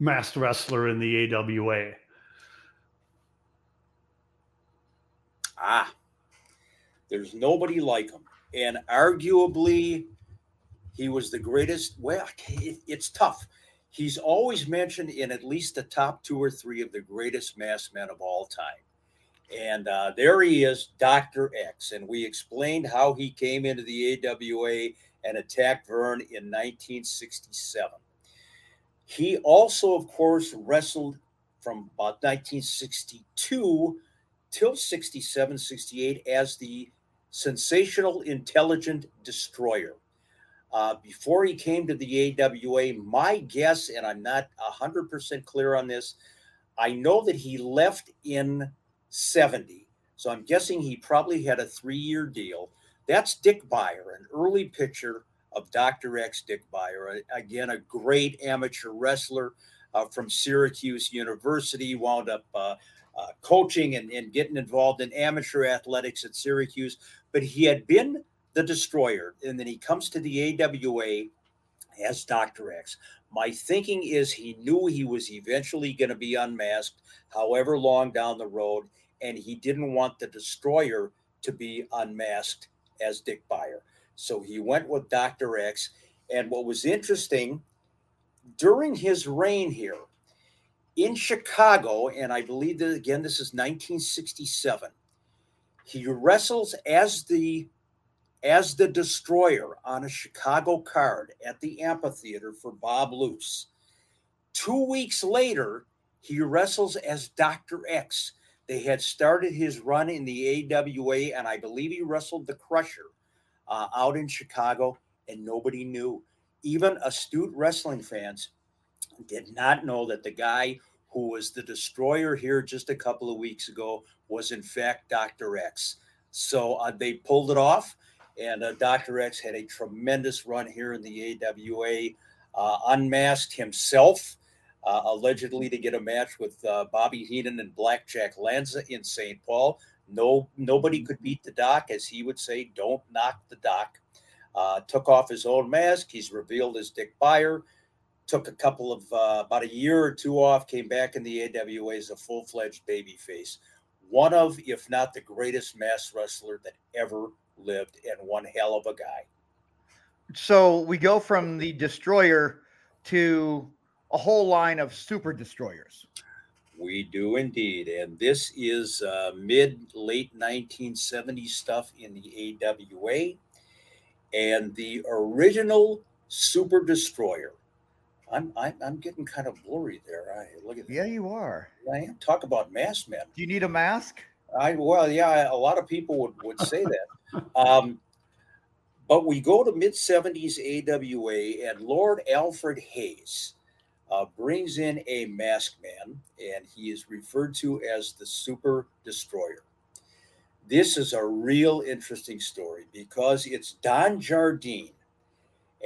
masked wrestler in the AWA? Ah, there's nobody like him, and arguably, he was the greatest. Well, it, it's tough he's always mentioned in at least the top two or three of the greatest mass men of all time. And uh, there he is, Dr. X. And we explained how he came into the AWA and attacked Verne in 1967. He also, of course, wrestled from about 1962 till 67, 68 as the sensational intelligent destroyer. Uh, before he came to the AWA, my guess, and I'm not 100% clear on this, I know that he left in 70. So I'm guessing he probably had a three year deal. That's Dick Beyer, an early picture of Dr. X Dick Beyer. Again, a great amateur wrestler uh, from Syracuse University, wound up uh, uh, coaching and, and getting involved in amateur athletics at Syracuse. But he had been the Destroyer, and then he comes to the AWA as Dr. X. My thinking is he knew he was eventually going to be unmasked, however long down the road, and he didn't want the Destroyer to be unmasked as Dick Beyer. So he went with Dr. X. And what was interesting during his reign here, in Chicago, and I believe that again, this is 1967. He wrestles as the as the destroyer on a Chicago card at the amphitheater for Bob Luce. Two weeks later, he wrestles as Dr. X. They had started his run in the AWA, and I believe he wrestled the Crusher uh, out in Chicago, and nobody knew. Even astute wrestling fans did not know that the guy who was the destroyer here just a couple of weeks ago was, in fact, Dr. X. So uh, they pulled it off, and uh, Dr. X had a tremendous run here in the AWA, uh, unmasked himself uh, allegedly to get a match with uh, Bobby Heenan and Blackjack Lanza in St. Paul. No, nobody could beat the Doc, as he would say. Don't knock the Doc. Uh, took off his own mask. He's revealed as Dick Beyer. Took a couple of uh, about a year or two off. Came back in the AWA as a full fledged babyface. One of, if not the greatest mass wrestler that ever lived, and one hell of a guy. So we go from the destroyer to a whole line of super destroyers. We do indeed. And this is uh, mid late 1970s stuff in the AWA. And the original Super Destroyer. I'm, I'm, I'm getting kind of blurry there. I look at that. Yeah, you are. I am. Talk about mask men. Do you need a mask? I well, yeah, a lot of people would, would say that. um, but we go to mid 70s AWA and Lord Alfred Hayes uh, brings in a masked man, and he is referred to as the Super Destroyer. This is a real interesting story because it's Don Jardine,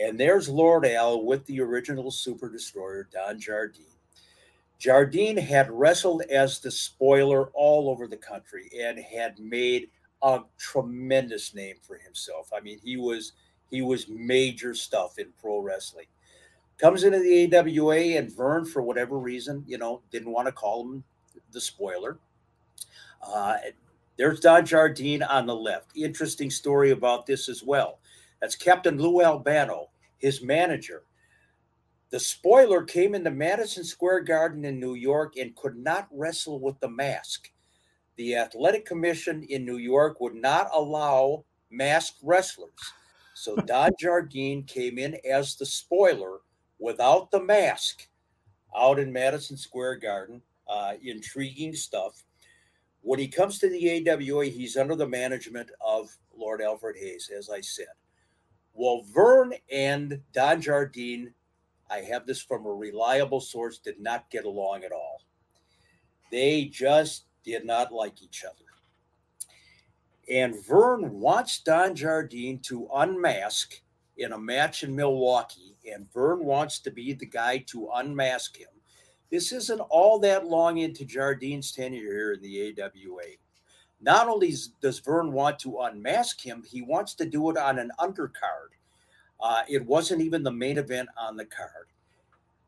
and there's Lord Al with the original Super Destroyer, Don Jardine. Jardine had wrestled as the spoiler all over the country and had made a tremendous name for himself. I mean, he was he was major stuff in pro wrestling comes into the AWA, and Verne, for whatever reason, you know, didn't want to call him the spoiler. Uh, there's Don Jardine on the left. Interesting story about this as well. That's Captain Lou Albano, his manager. The spoiler came into Madison Square Garden in New York and could not wrestle with the mask. The Athletic Commission in New York would not allow masked wrestlers. So Don Jardine came in as the spoiler without the mask out in Madison Square Garden. Uh, intriguing stuff. When he comes to the AWA, he's under the management of Lord Alfred Hayes, as I said. Well, Verne and Don Jardine, I have this from a reliable source, did not get along at all. They just did not like each other. And Verne wants Don Jardine to unmask in a match in Milwaukee, and Verne wants to be the guy to unmask him. This isn't all that long into Jardine's tenure here in the AWA. Not only does Verne want to unmask him, he wants to do it on an undercard. Uh, it wasn't even the main event on the card.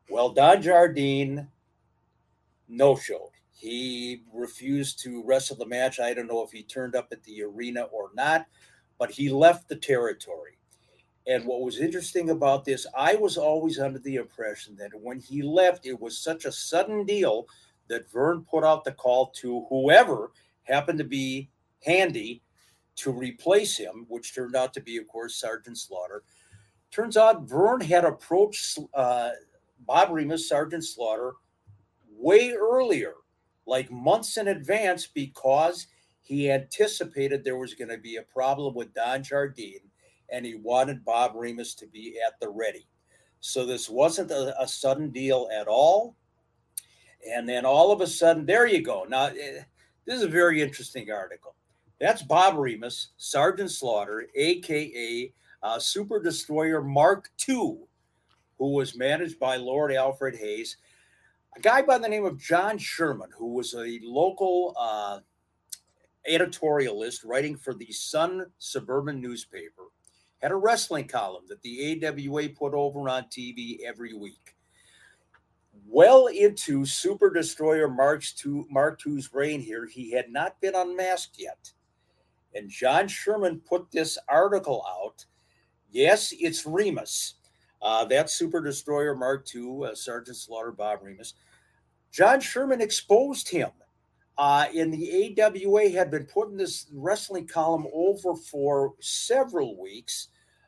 Well, Don Jardine no showed. He refused to wrestle the match. I don't know if he turned up at the arena or not, but he left the territory. And what was interesting about this, I was always under the impression that when he left, it was such a sudden deal that Verne put out the call to whoever happened to be handy to replace him, which turned out to be, of course, Sergeant Slaughter. Turns out Verne had approached uh, Bob Remus, Sergeant Slaughter, way earlier, like months in advance, because he anticipated there was going to be a problem with Don Jardine and he wanted Bob Remus to be at the ready. So this wasn't a, a sudden deal at all. And then all of a sudden, there you go. Now, eh, this is a very interesting article. That's Bob Remus, Sergeant Slaughter, aka uh, Super Destroyer Mark II, who was managed by Lord Alfred Hayes. A guy by the name of John Sherman, who was a local uh, editorialist writing for the Sun Suburban newspaper had a wrestling column that the AWA put over on TV every week. Well into Super Destroyer Mark, II, Mark II's reign here, he had not been unmasked yet. And John Sherman put this article out. Yes, it's Remus. Uh, that's Super Destroyer Mark II, uh, Sergeant Slaughter Bob Remus. John Sherman exposed him. Uh, in the AWA had been putting this wrestling column over for several weeks.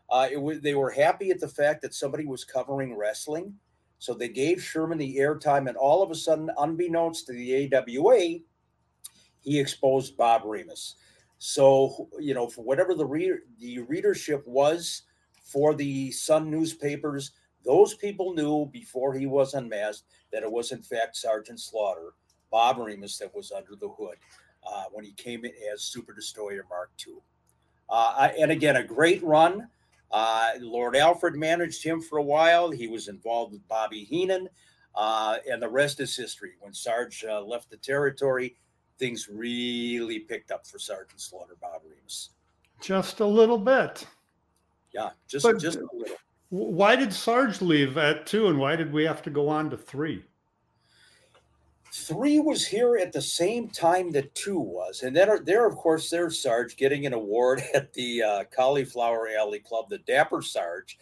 Uh, it was, they were happy at the fact that somebody was covering wrestling. So they gave Sherman the airtime, and all of a sudden, unbeknownst to the AWA, he exposed Bob Remus. So, you know, for whatever the, re- the readership was for the Sun newspapers, those people knew before he was unmasked that it was, in fact, Sergeant Slaughter, Bob Remus, that was under the hood uh, when he came in as Super Destroyer Mark II. Uh, and again, a great run. Uh, Lord Alfred managed him for a while. He was involved with Bobby Heenan, uh, and the rest is history. When Sarge uh, left the territory, things really picked up for Sergeant Slaughter Bob Remus. Just a little bit. Yeah, just But- just a little. Why did Sarge leave at two, and why did we have to go on to three? Three was here at the same time that two was, and then there, of course, there's Sarge getting an award at the uh, Cauliflower Alley Club, the Dapper Sarge.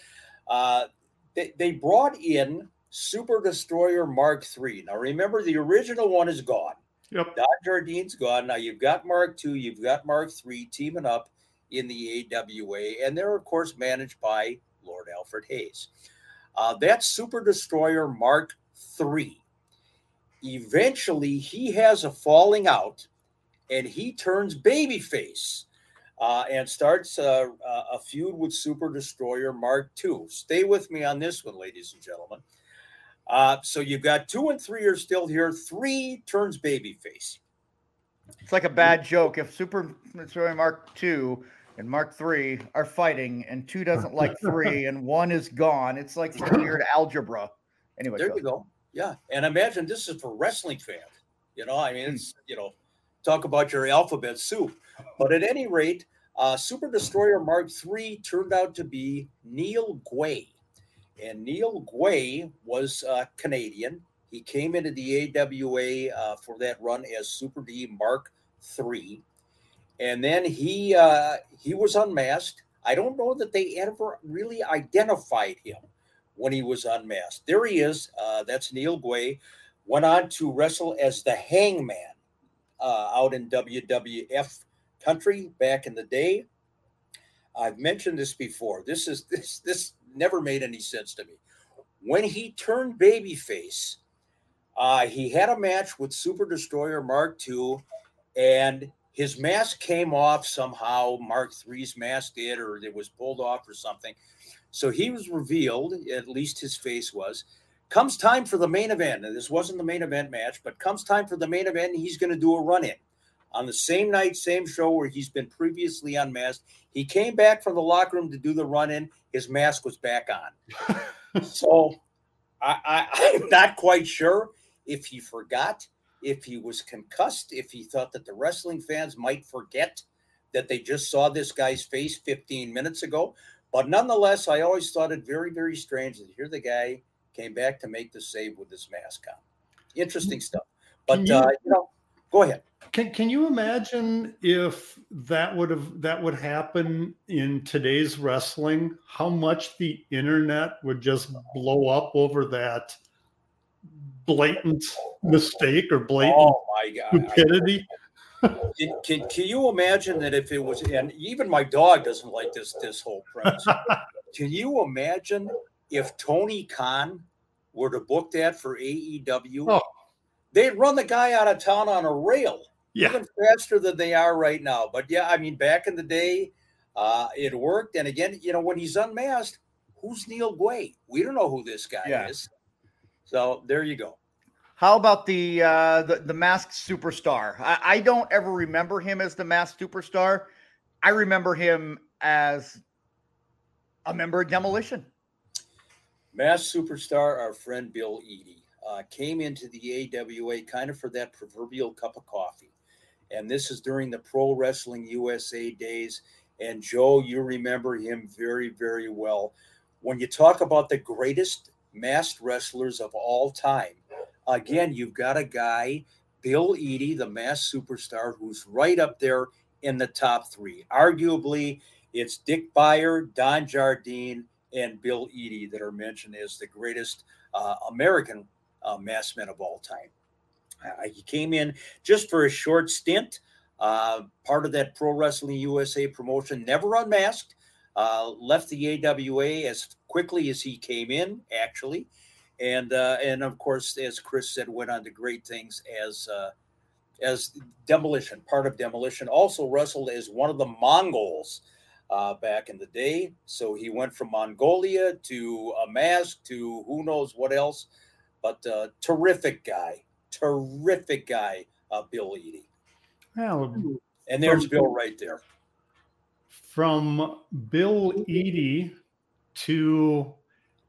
Uh, they, they brought in Super Destroyer Mark III. Now, remember, the original one is gone. Yep. Don Jardine's gone. Now you've got Mark II, you've got Mark III teaming up in the AWA, and they're, of course, managed by Lord Alfred Hayes. Uh, that's Super Destroyer Mark III. Eventually, he has a falling out and he turns babyface uh, and starts uh, a feud with Super Destroyer Mark II. Stay with me on this one, ladies and gentlemen. Uh, so you've got two and three are still here. Three turns babyface. It's like a bad joke. If Super Destroyer Mark II and Mark III are fighting, and two doesn't like three, and one is gone, it's like some weird algebra. Anyway, There go. you go. Yeah. And imagine this is for wrestling fans. You know, I mean, it's, you know, talk about your alphabet soup. But at any rate, uh, Super Destroyer Mark III turned out to be Neil Guay. And Neil Guay was uh, Canadian. He came into the AWA uh, for that run as Super D Mark III. And then he uh, he was unmasked. I don't know that they ever really identified him when he was unmasked. There he is. Uh, that's Neil Guay. Went on to wrestle as the Hangman uh, out in WWF country back in the day. I've mentioned this before. This is this this never made any sense to me. When he turned babyface, uh, he had a match with Super Destroyer Mark II, and his mask came off somehow. Mark III's mask did, or it was pulled off or something. So he was revealed, at least his face was. Comes time for the main event. And this wasn't the main event match, but comes time for the main event, he's going to do a run in on the same night, same show where he's been previously unmasked. He came back from the locker room to do the run in. His mask was back on. so I, I, I'm not quite sure if he forgot, if he was concussed, if he thought that the wrestling fans might forget that they just saw this guy's face 15 minutes ago. But nonetheless, I always thought it very, very strange that here the guy came back to make the save with his mask on. Interesting stuff. But you- uh, you know, go ahead. Can Can you imagine if that would have that would happen in today's wrestling? How much the internet would just blow up over that blatant mistake or blatant Oh my god! stupidity? Can, can, can you imagine that if it was and even my dog doesn't like this this whole premise. can you imagine if Tony Khan were to book that for AEW? Oh. They'd run the guy out of town on a rail. Yeah, even faster than they are right now. But yeah, I mean, back in the day, uh, it worked. And again, you know, when he's unmasked, who's Neil Guay? We don't know who this guy Yeah. is. So there you go. How about the uh, the the masked superstar? I, I don't ever remember him as the masked superstar. I remember him as a member of Demolition. Mass superstar, our friend Bill Eadie, uh, came into the AWA kind of for that proverbial cup of coffee. And this is during the Pro Wrestling USA days. And Joe, you remember him very, very well. When you talk about the greatest masked wrestlers of all time, again, you've got a guy, Bill Eadie, the masked superstar, who's right up there in the top three. Arguably, it's Dick Beyer, Don Jardine, and Bill Eadie that are mentioned as the greatest uh, American uh, mass men of all time. Uh, he came in just for a short stint, uh, part of that Pro Wrestling USA promotion, never unmasked. Uh, left the AWA as quickly as he came in, actually, and uh, and of course, as Chris said, went on to great things as uh, as Demolition, part of Demolition. Also wrestled as one of the Mongols uh, back in the day. So he went from Mongolia to a mask to who knows what else. But uh, terrific guy, terrific guy, uh, Bill Eadie. Well, and there's from, Bill right there. From Bill Eadie to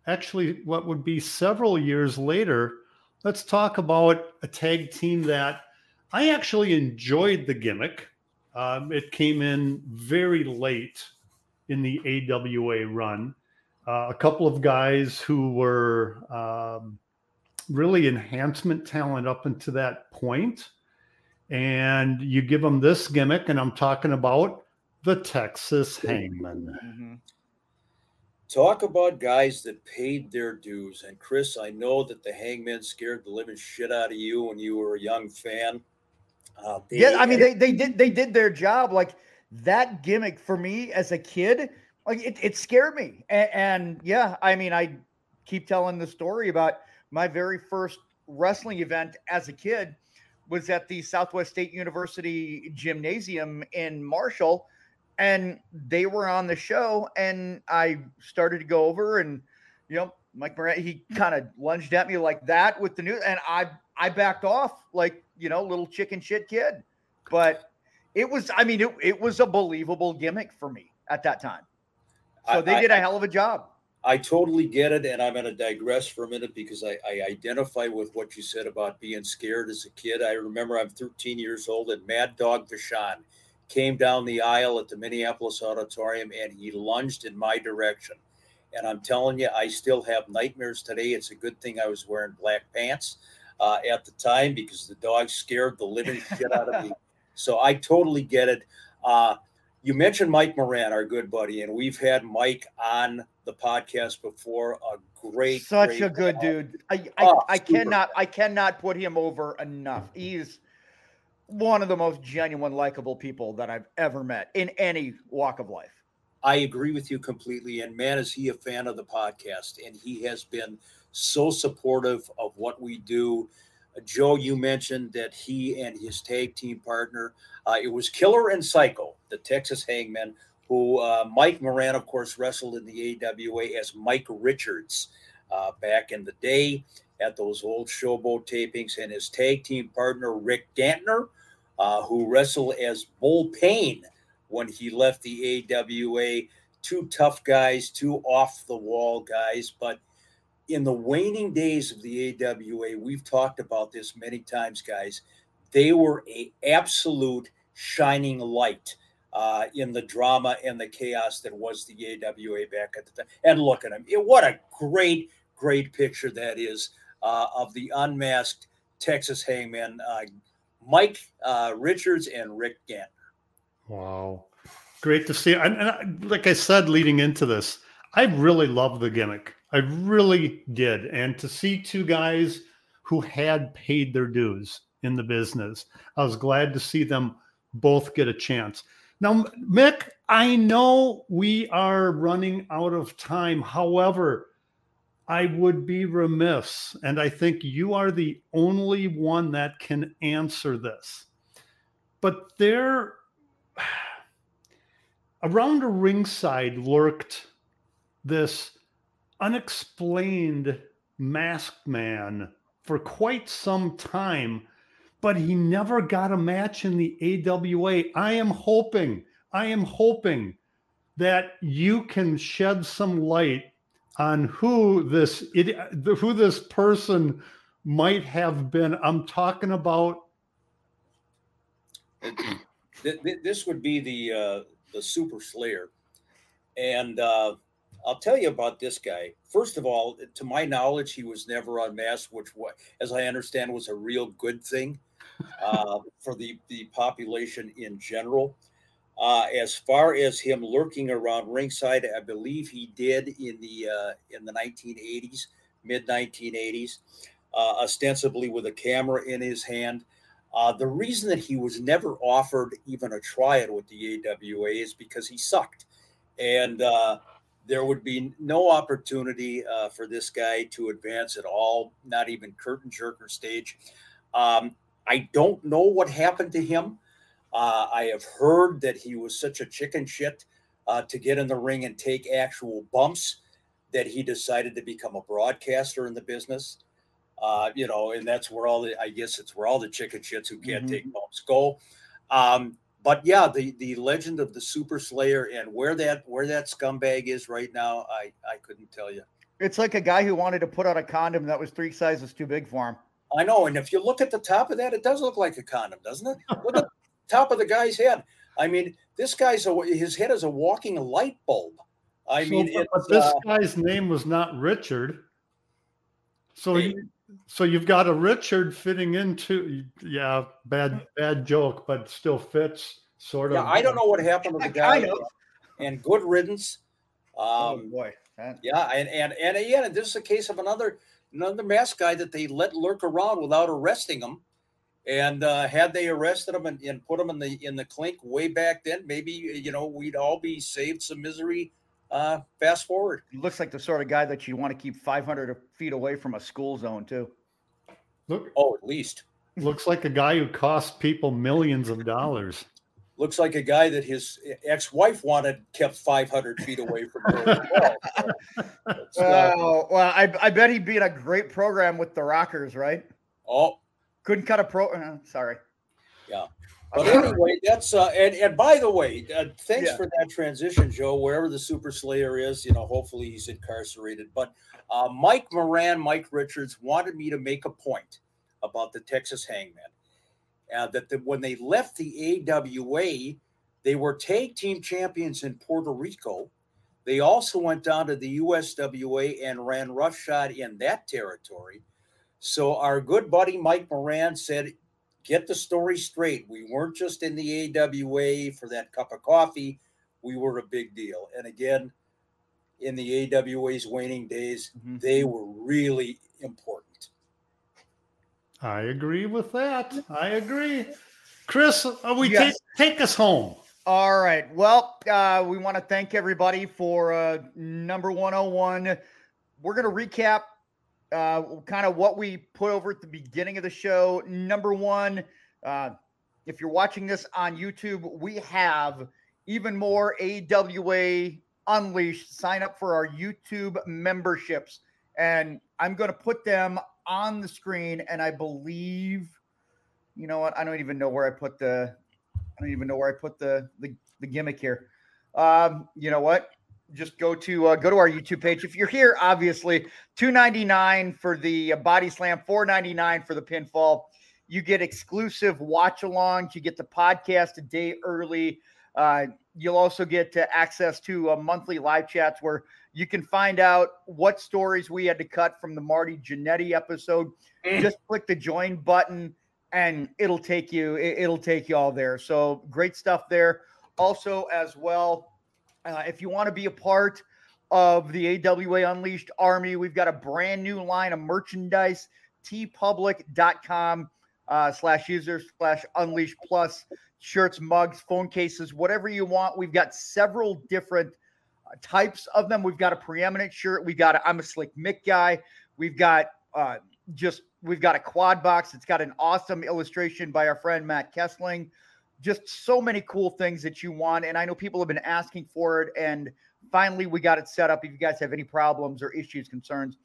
actually what would be several years later, let's talk about a tag team that I actually enjoyed the gimmick. Um, it came in very late in the AWA run. Uh, a couple of guys who were um, really enhancement talent up until that point. And you give them this gimmick, and I'm talking about the Texas Hangmen. Talk about guys that paid their dues. And Chris, I know that the Hangman scared the living shit out of you when you were a young fan. Uh, they, yeah, I mean they they did they did their job. Like that gimmick for me as a kid, like it, it scared me. And, and yeah, I mean I keep telling the story about my very first wrestling event as a kid was at the Southwest State University gymnasium in Marshall and they were on the show and I started to go over and you know Mike Moran he mm. kind of lunged at me like that with the news and I I backed off like you know little chicken shit kid. But it was I mean it, it was a believable gimmick for me at that time. So they did a hell of a job. I totally get it and I'm going to digress for a minute because I, I identify with what you said about being scared as a kid. I remember I'm 13 years old and Mad Dog Vachon came down the aisle at the Minneapolis Auditorium and he lunged in my direction. And I'm telling you, I still have nightmares today. It's a good thing I was wearing black pants uh, at the time because the dog scared the living shit out of me. So I totally get it. Uh, you mentioned Mike Moran, our good buddy, and we've had Mike on the podcast before. A great, such great a good dude. I I, oh, I cannot I cannot put him over enough. He's one of the most genuine, likable people that I've ever met in any walk of life. I agree with you completely. And man, is he a fan of the podcast? And he has been so supportive of what we do. Uh, Joe, you mentioned that he and his tag team partner, uh, it was Killer and Psycho, the Texas Hangmen, who uh, Mike Moran, of course, wrestled in the AWA as Mike Richards uh, back in the day at those old showboat tapings, and his tag team partner, Rick Gantner, uh, who wrestled as Bull Payne when he left the AWA. Two tough guys, two off the wall guys. But in the waning days of the AWA, we've talked about this many times, guys. They were a absolute shining light. Uh, in the drama and the chaos that was the AWA back at the time. And look at him. It, what a great, great picture that is uh, of the unmasked Texas Hangmen uh, Mike uh, Richards and Rick Gantner. Wow. Great to see. And, and I, like I said, leading into this, I really love the gimmick. I really did. And to see two guys who had paid their dues in the business, I was glad to see them both get a chance. Now, Mick, I know we are running out of time. However, I would be remiss, and I think you are the only one that can answer this. But there, around a ringside lurked this unexplained masked man for quite some time, but he never got a match in the AWA. I am hoping, I am hoping that you can shed some light on who this who this person might have been. I'm talking about. This would be the uh, the Super Slayer, and uh, I'll tell you about this guy. First of all, to my knowledge, he was never unmasked, which, as I understand, was a real good thing uh, for the the population in general. Uh, as far as him lurking around ringside, I believe he did in the uh, in the 1980s, mid 1980s. uh, ostensibly with a camera in his hand. Uh, the reason that he was never offered even a tryout with the AWA is because he sucked. And uh, there would be no opportunity uh, for this guy to advance at all, not even curtain jerker stage. Um, I don't know what happened to him. Uh, I have heard that he was such a chicken shit uh, to get in the ring and take actual bumps that he decided to become a broadcaster in the business. Uh, you know, and that's where all the I guess it's where all the chicken shits who can't mm-hmm. take bumps go. Um, but yeah, the the legend of the Super Slayer and where that where that scumbag is right now, I I couldn't tell you. It's like a guy who wanted to put out a condom that was three sizes too big for him. I know, and if you look at the top of that, it does look like a condom, doesn't it? Look at top of the guy's head. I mean, this guy's a, his head is a walking light bulb. I so, mean, but this uh, guy's name was not Richard. So you, so you've got a Richard fitting into yeah, bad bad joke, but still fits sort of. Yeah, I don't know what happened to the guy. And good riddance. Oh, um, oh boy. Yeah, and and and again, this is a case of another another mask guy that they let lurk around without arresting him. And uh, had they arrested him and, and put him in the in the clink way back then, maybe you know we'd all be saved some misery uh, fast forward. He looks like the sort of guy that you want to keep 500 feet away from a school zone, too. Look, oh, at least looks like a guy who cost people millions of dollars. Looks like a guy that his ex-wife wanted kept 500 feet away from her. well, uh, well I, I bet he'd be in a great program with the Rockers, right? Oh, couldn't cut a pro. Uh, sorry. Yeah. But anyway, that's uh, and and by the way, uh, thanks yeah. for that transition, Joe. Wherever the Super Slayer is, you know, hopefully he's incarcerated. But uh, Mike Moran, Mike Richards wanted me to make a point about the Texas Hangmen, uh, that the, when they left the AWA, they were tag team champions in Puerto Rico. They also went down to the USWA and ran roughshod in that territory. So our good buddy Mike Moran said get the story straight. We weren't just in the AWA for that cup of coffee. We were a big deal. And again, in the AWA's waning days, mm-hmm. they were really important. I agree with that. I agree. Chris, uh, we yes. take, take us home. All right. Well, uh, we want to thank everybody for uh, number 101. We're going to recap uh, kind of what we put over at the beginning of the show. Number one, uh, if you're watching this on YouTube, we have even more AWA Unleashed. Sign up for our YouTube memberships, and I'm going to put them on the screen. And I believe, you know what? I don't even know where I put the. I don't even know where I put the the, the gimmick here. Um, you know what? Just go to uh, go to our YouTube page. If you're here, obviously, two ninety nine for the uh, body slam, four ninety nine for the pinfall. You get exclusive watch alongs. You get the podcast a day early. Uh, you'll also get access to uh, monthly live chats where you can find out what stories we had to cut from the Marty Jannetty episode. Mm. Just click the join button and it'll take you it'll take you all there. So great stuff there. Also, as well, uh, if you want to be a part of the AWA Unleashed Army, we've got a brand new line of merchandise, teepublic.com uh, slash users slash unleash plus shirts, mugs, phone cases, whatever you want. We've got several different uh, types of them. We've got a preeminent shirt. We got a, I'm a slick Mick guy. We've got uh, just we've got a quad box. It's got an awesome illustration by our friend Matt Kessling just so many cool things that you want. And I know people have been asking for it. And finally, we got it set up. If you guys have any problems or issues, concerns,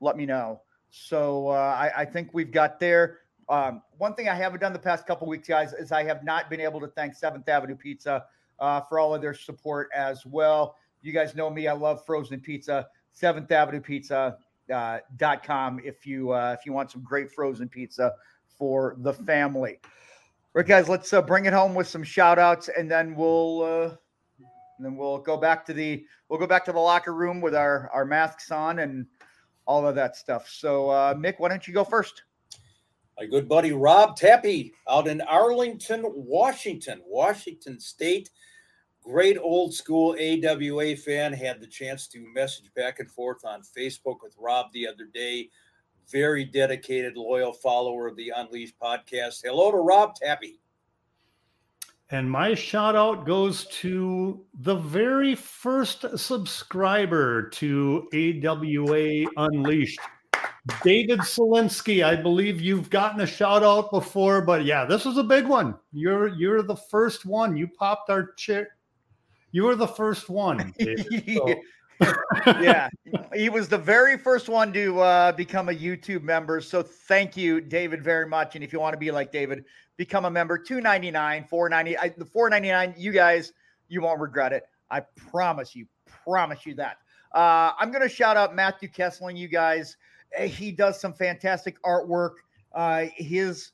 let me know. So uh, I, I, think we've got there. Um, one thing I haven't done the past couple weeks, guys, is I have not been able to thank Seventh Avenue Pizza uh, for all of their support as well. You guys know me; I love frozen pizza. Seventh Avenue Pizza uh, dot com if you uh, if you want some great frozen pizza for the family. Right, guys, let's uh, bring it home with some shout outs and then we'll uh, then we'll go back to the we'll go back to the locker room with our our masks on and all of that stuff. So uh, Mick, why don't you go first? My good buddy Rob Tappy out in Arlington, Washington, Washington State. Great old school AWA fan. Had the chance to message back and forth on Facebook with Rob the other day. Very dedicated, loyal follower of the Unleashed podcast. Hello to Rob Tappy. And my shout out goes to the very first subscriber to AWA Unleashed, David Solinsky. I believe you've gotten a shout out before, but yeah, this is a big one. You're you're the first one. You popped our chick. You were the first one. David, so. Yeah, he was the very first one to uh, become a YouTube member. So thank you, David, very much. And if you want to be like David, become a member. Two ninety nine, four ninety. The four ninety nine. You guys, you won't regret it. I promise you. Promise you that. Uh, I'm going to shout out Matthew Kessling. You guys, eh, he does some fantastic artwork. Uh, his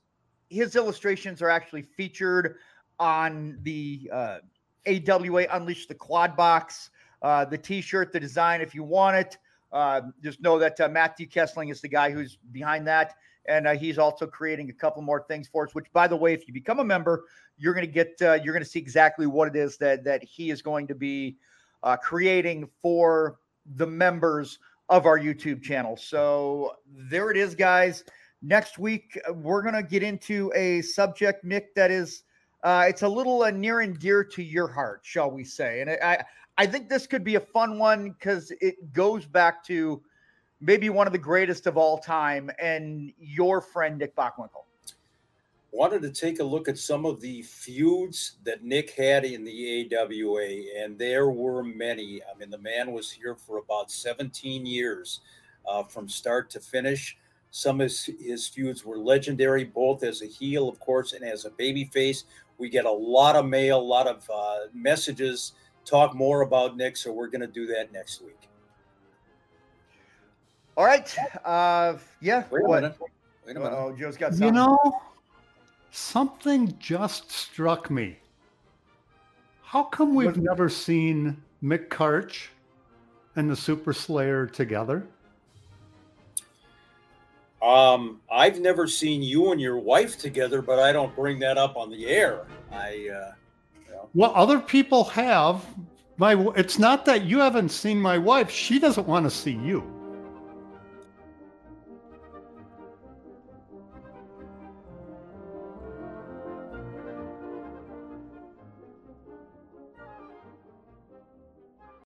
his illustrations are actually featured on the uh, AWA Unleash the Quad Box uh, the T-shirt, the design. If you want it, uh, just know that uh, Matthew Kessling is the guy who's behind that, and uh, he's also creating a couple more things for us. Which, by the way, if you become a member, you're going to get uh, you're going to see exactly what it is that that he is going to be uh, creating for the members of our YouTube channel. So there it is, guys. Next week we're going to get into a subject, Nick, that is. Uh, it's a little uh, near and dear to your heart, shall we say? And I, I think this could be a fun one because it goes back to maybe one of the greatest of all time and your friend Nick Bockwinkel. Wanted to take a look at some of the feuds that Nick had in the AWA, and there were many. I mean, the man was here for about 17 years uh, from start to finish. Some of his, his feuds were legendary, both as a heel, of course, and as a babyface. We get a lot of mail, a lot of uh, messages talk more about Nick. So we're going to do that next week. All right. Uh, yeah. Wait a what? minute. Wait a minute. Oh, Joe's got something. You know, something just struck me. How come we've what? never seen Mick Karch and the Super Slayer together? Um, I've never seen you and your wife together, but I don't bring that up on the air. I uh, well, other people have. My, it's not that you haven't seen my wife. She doesn't want to see you.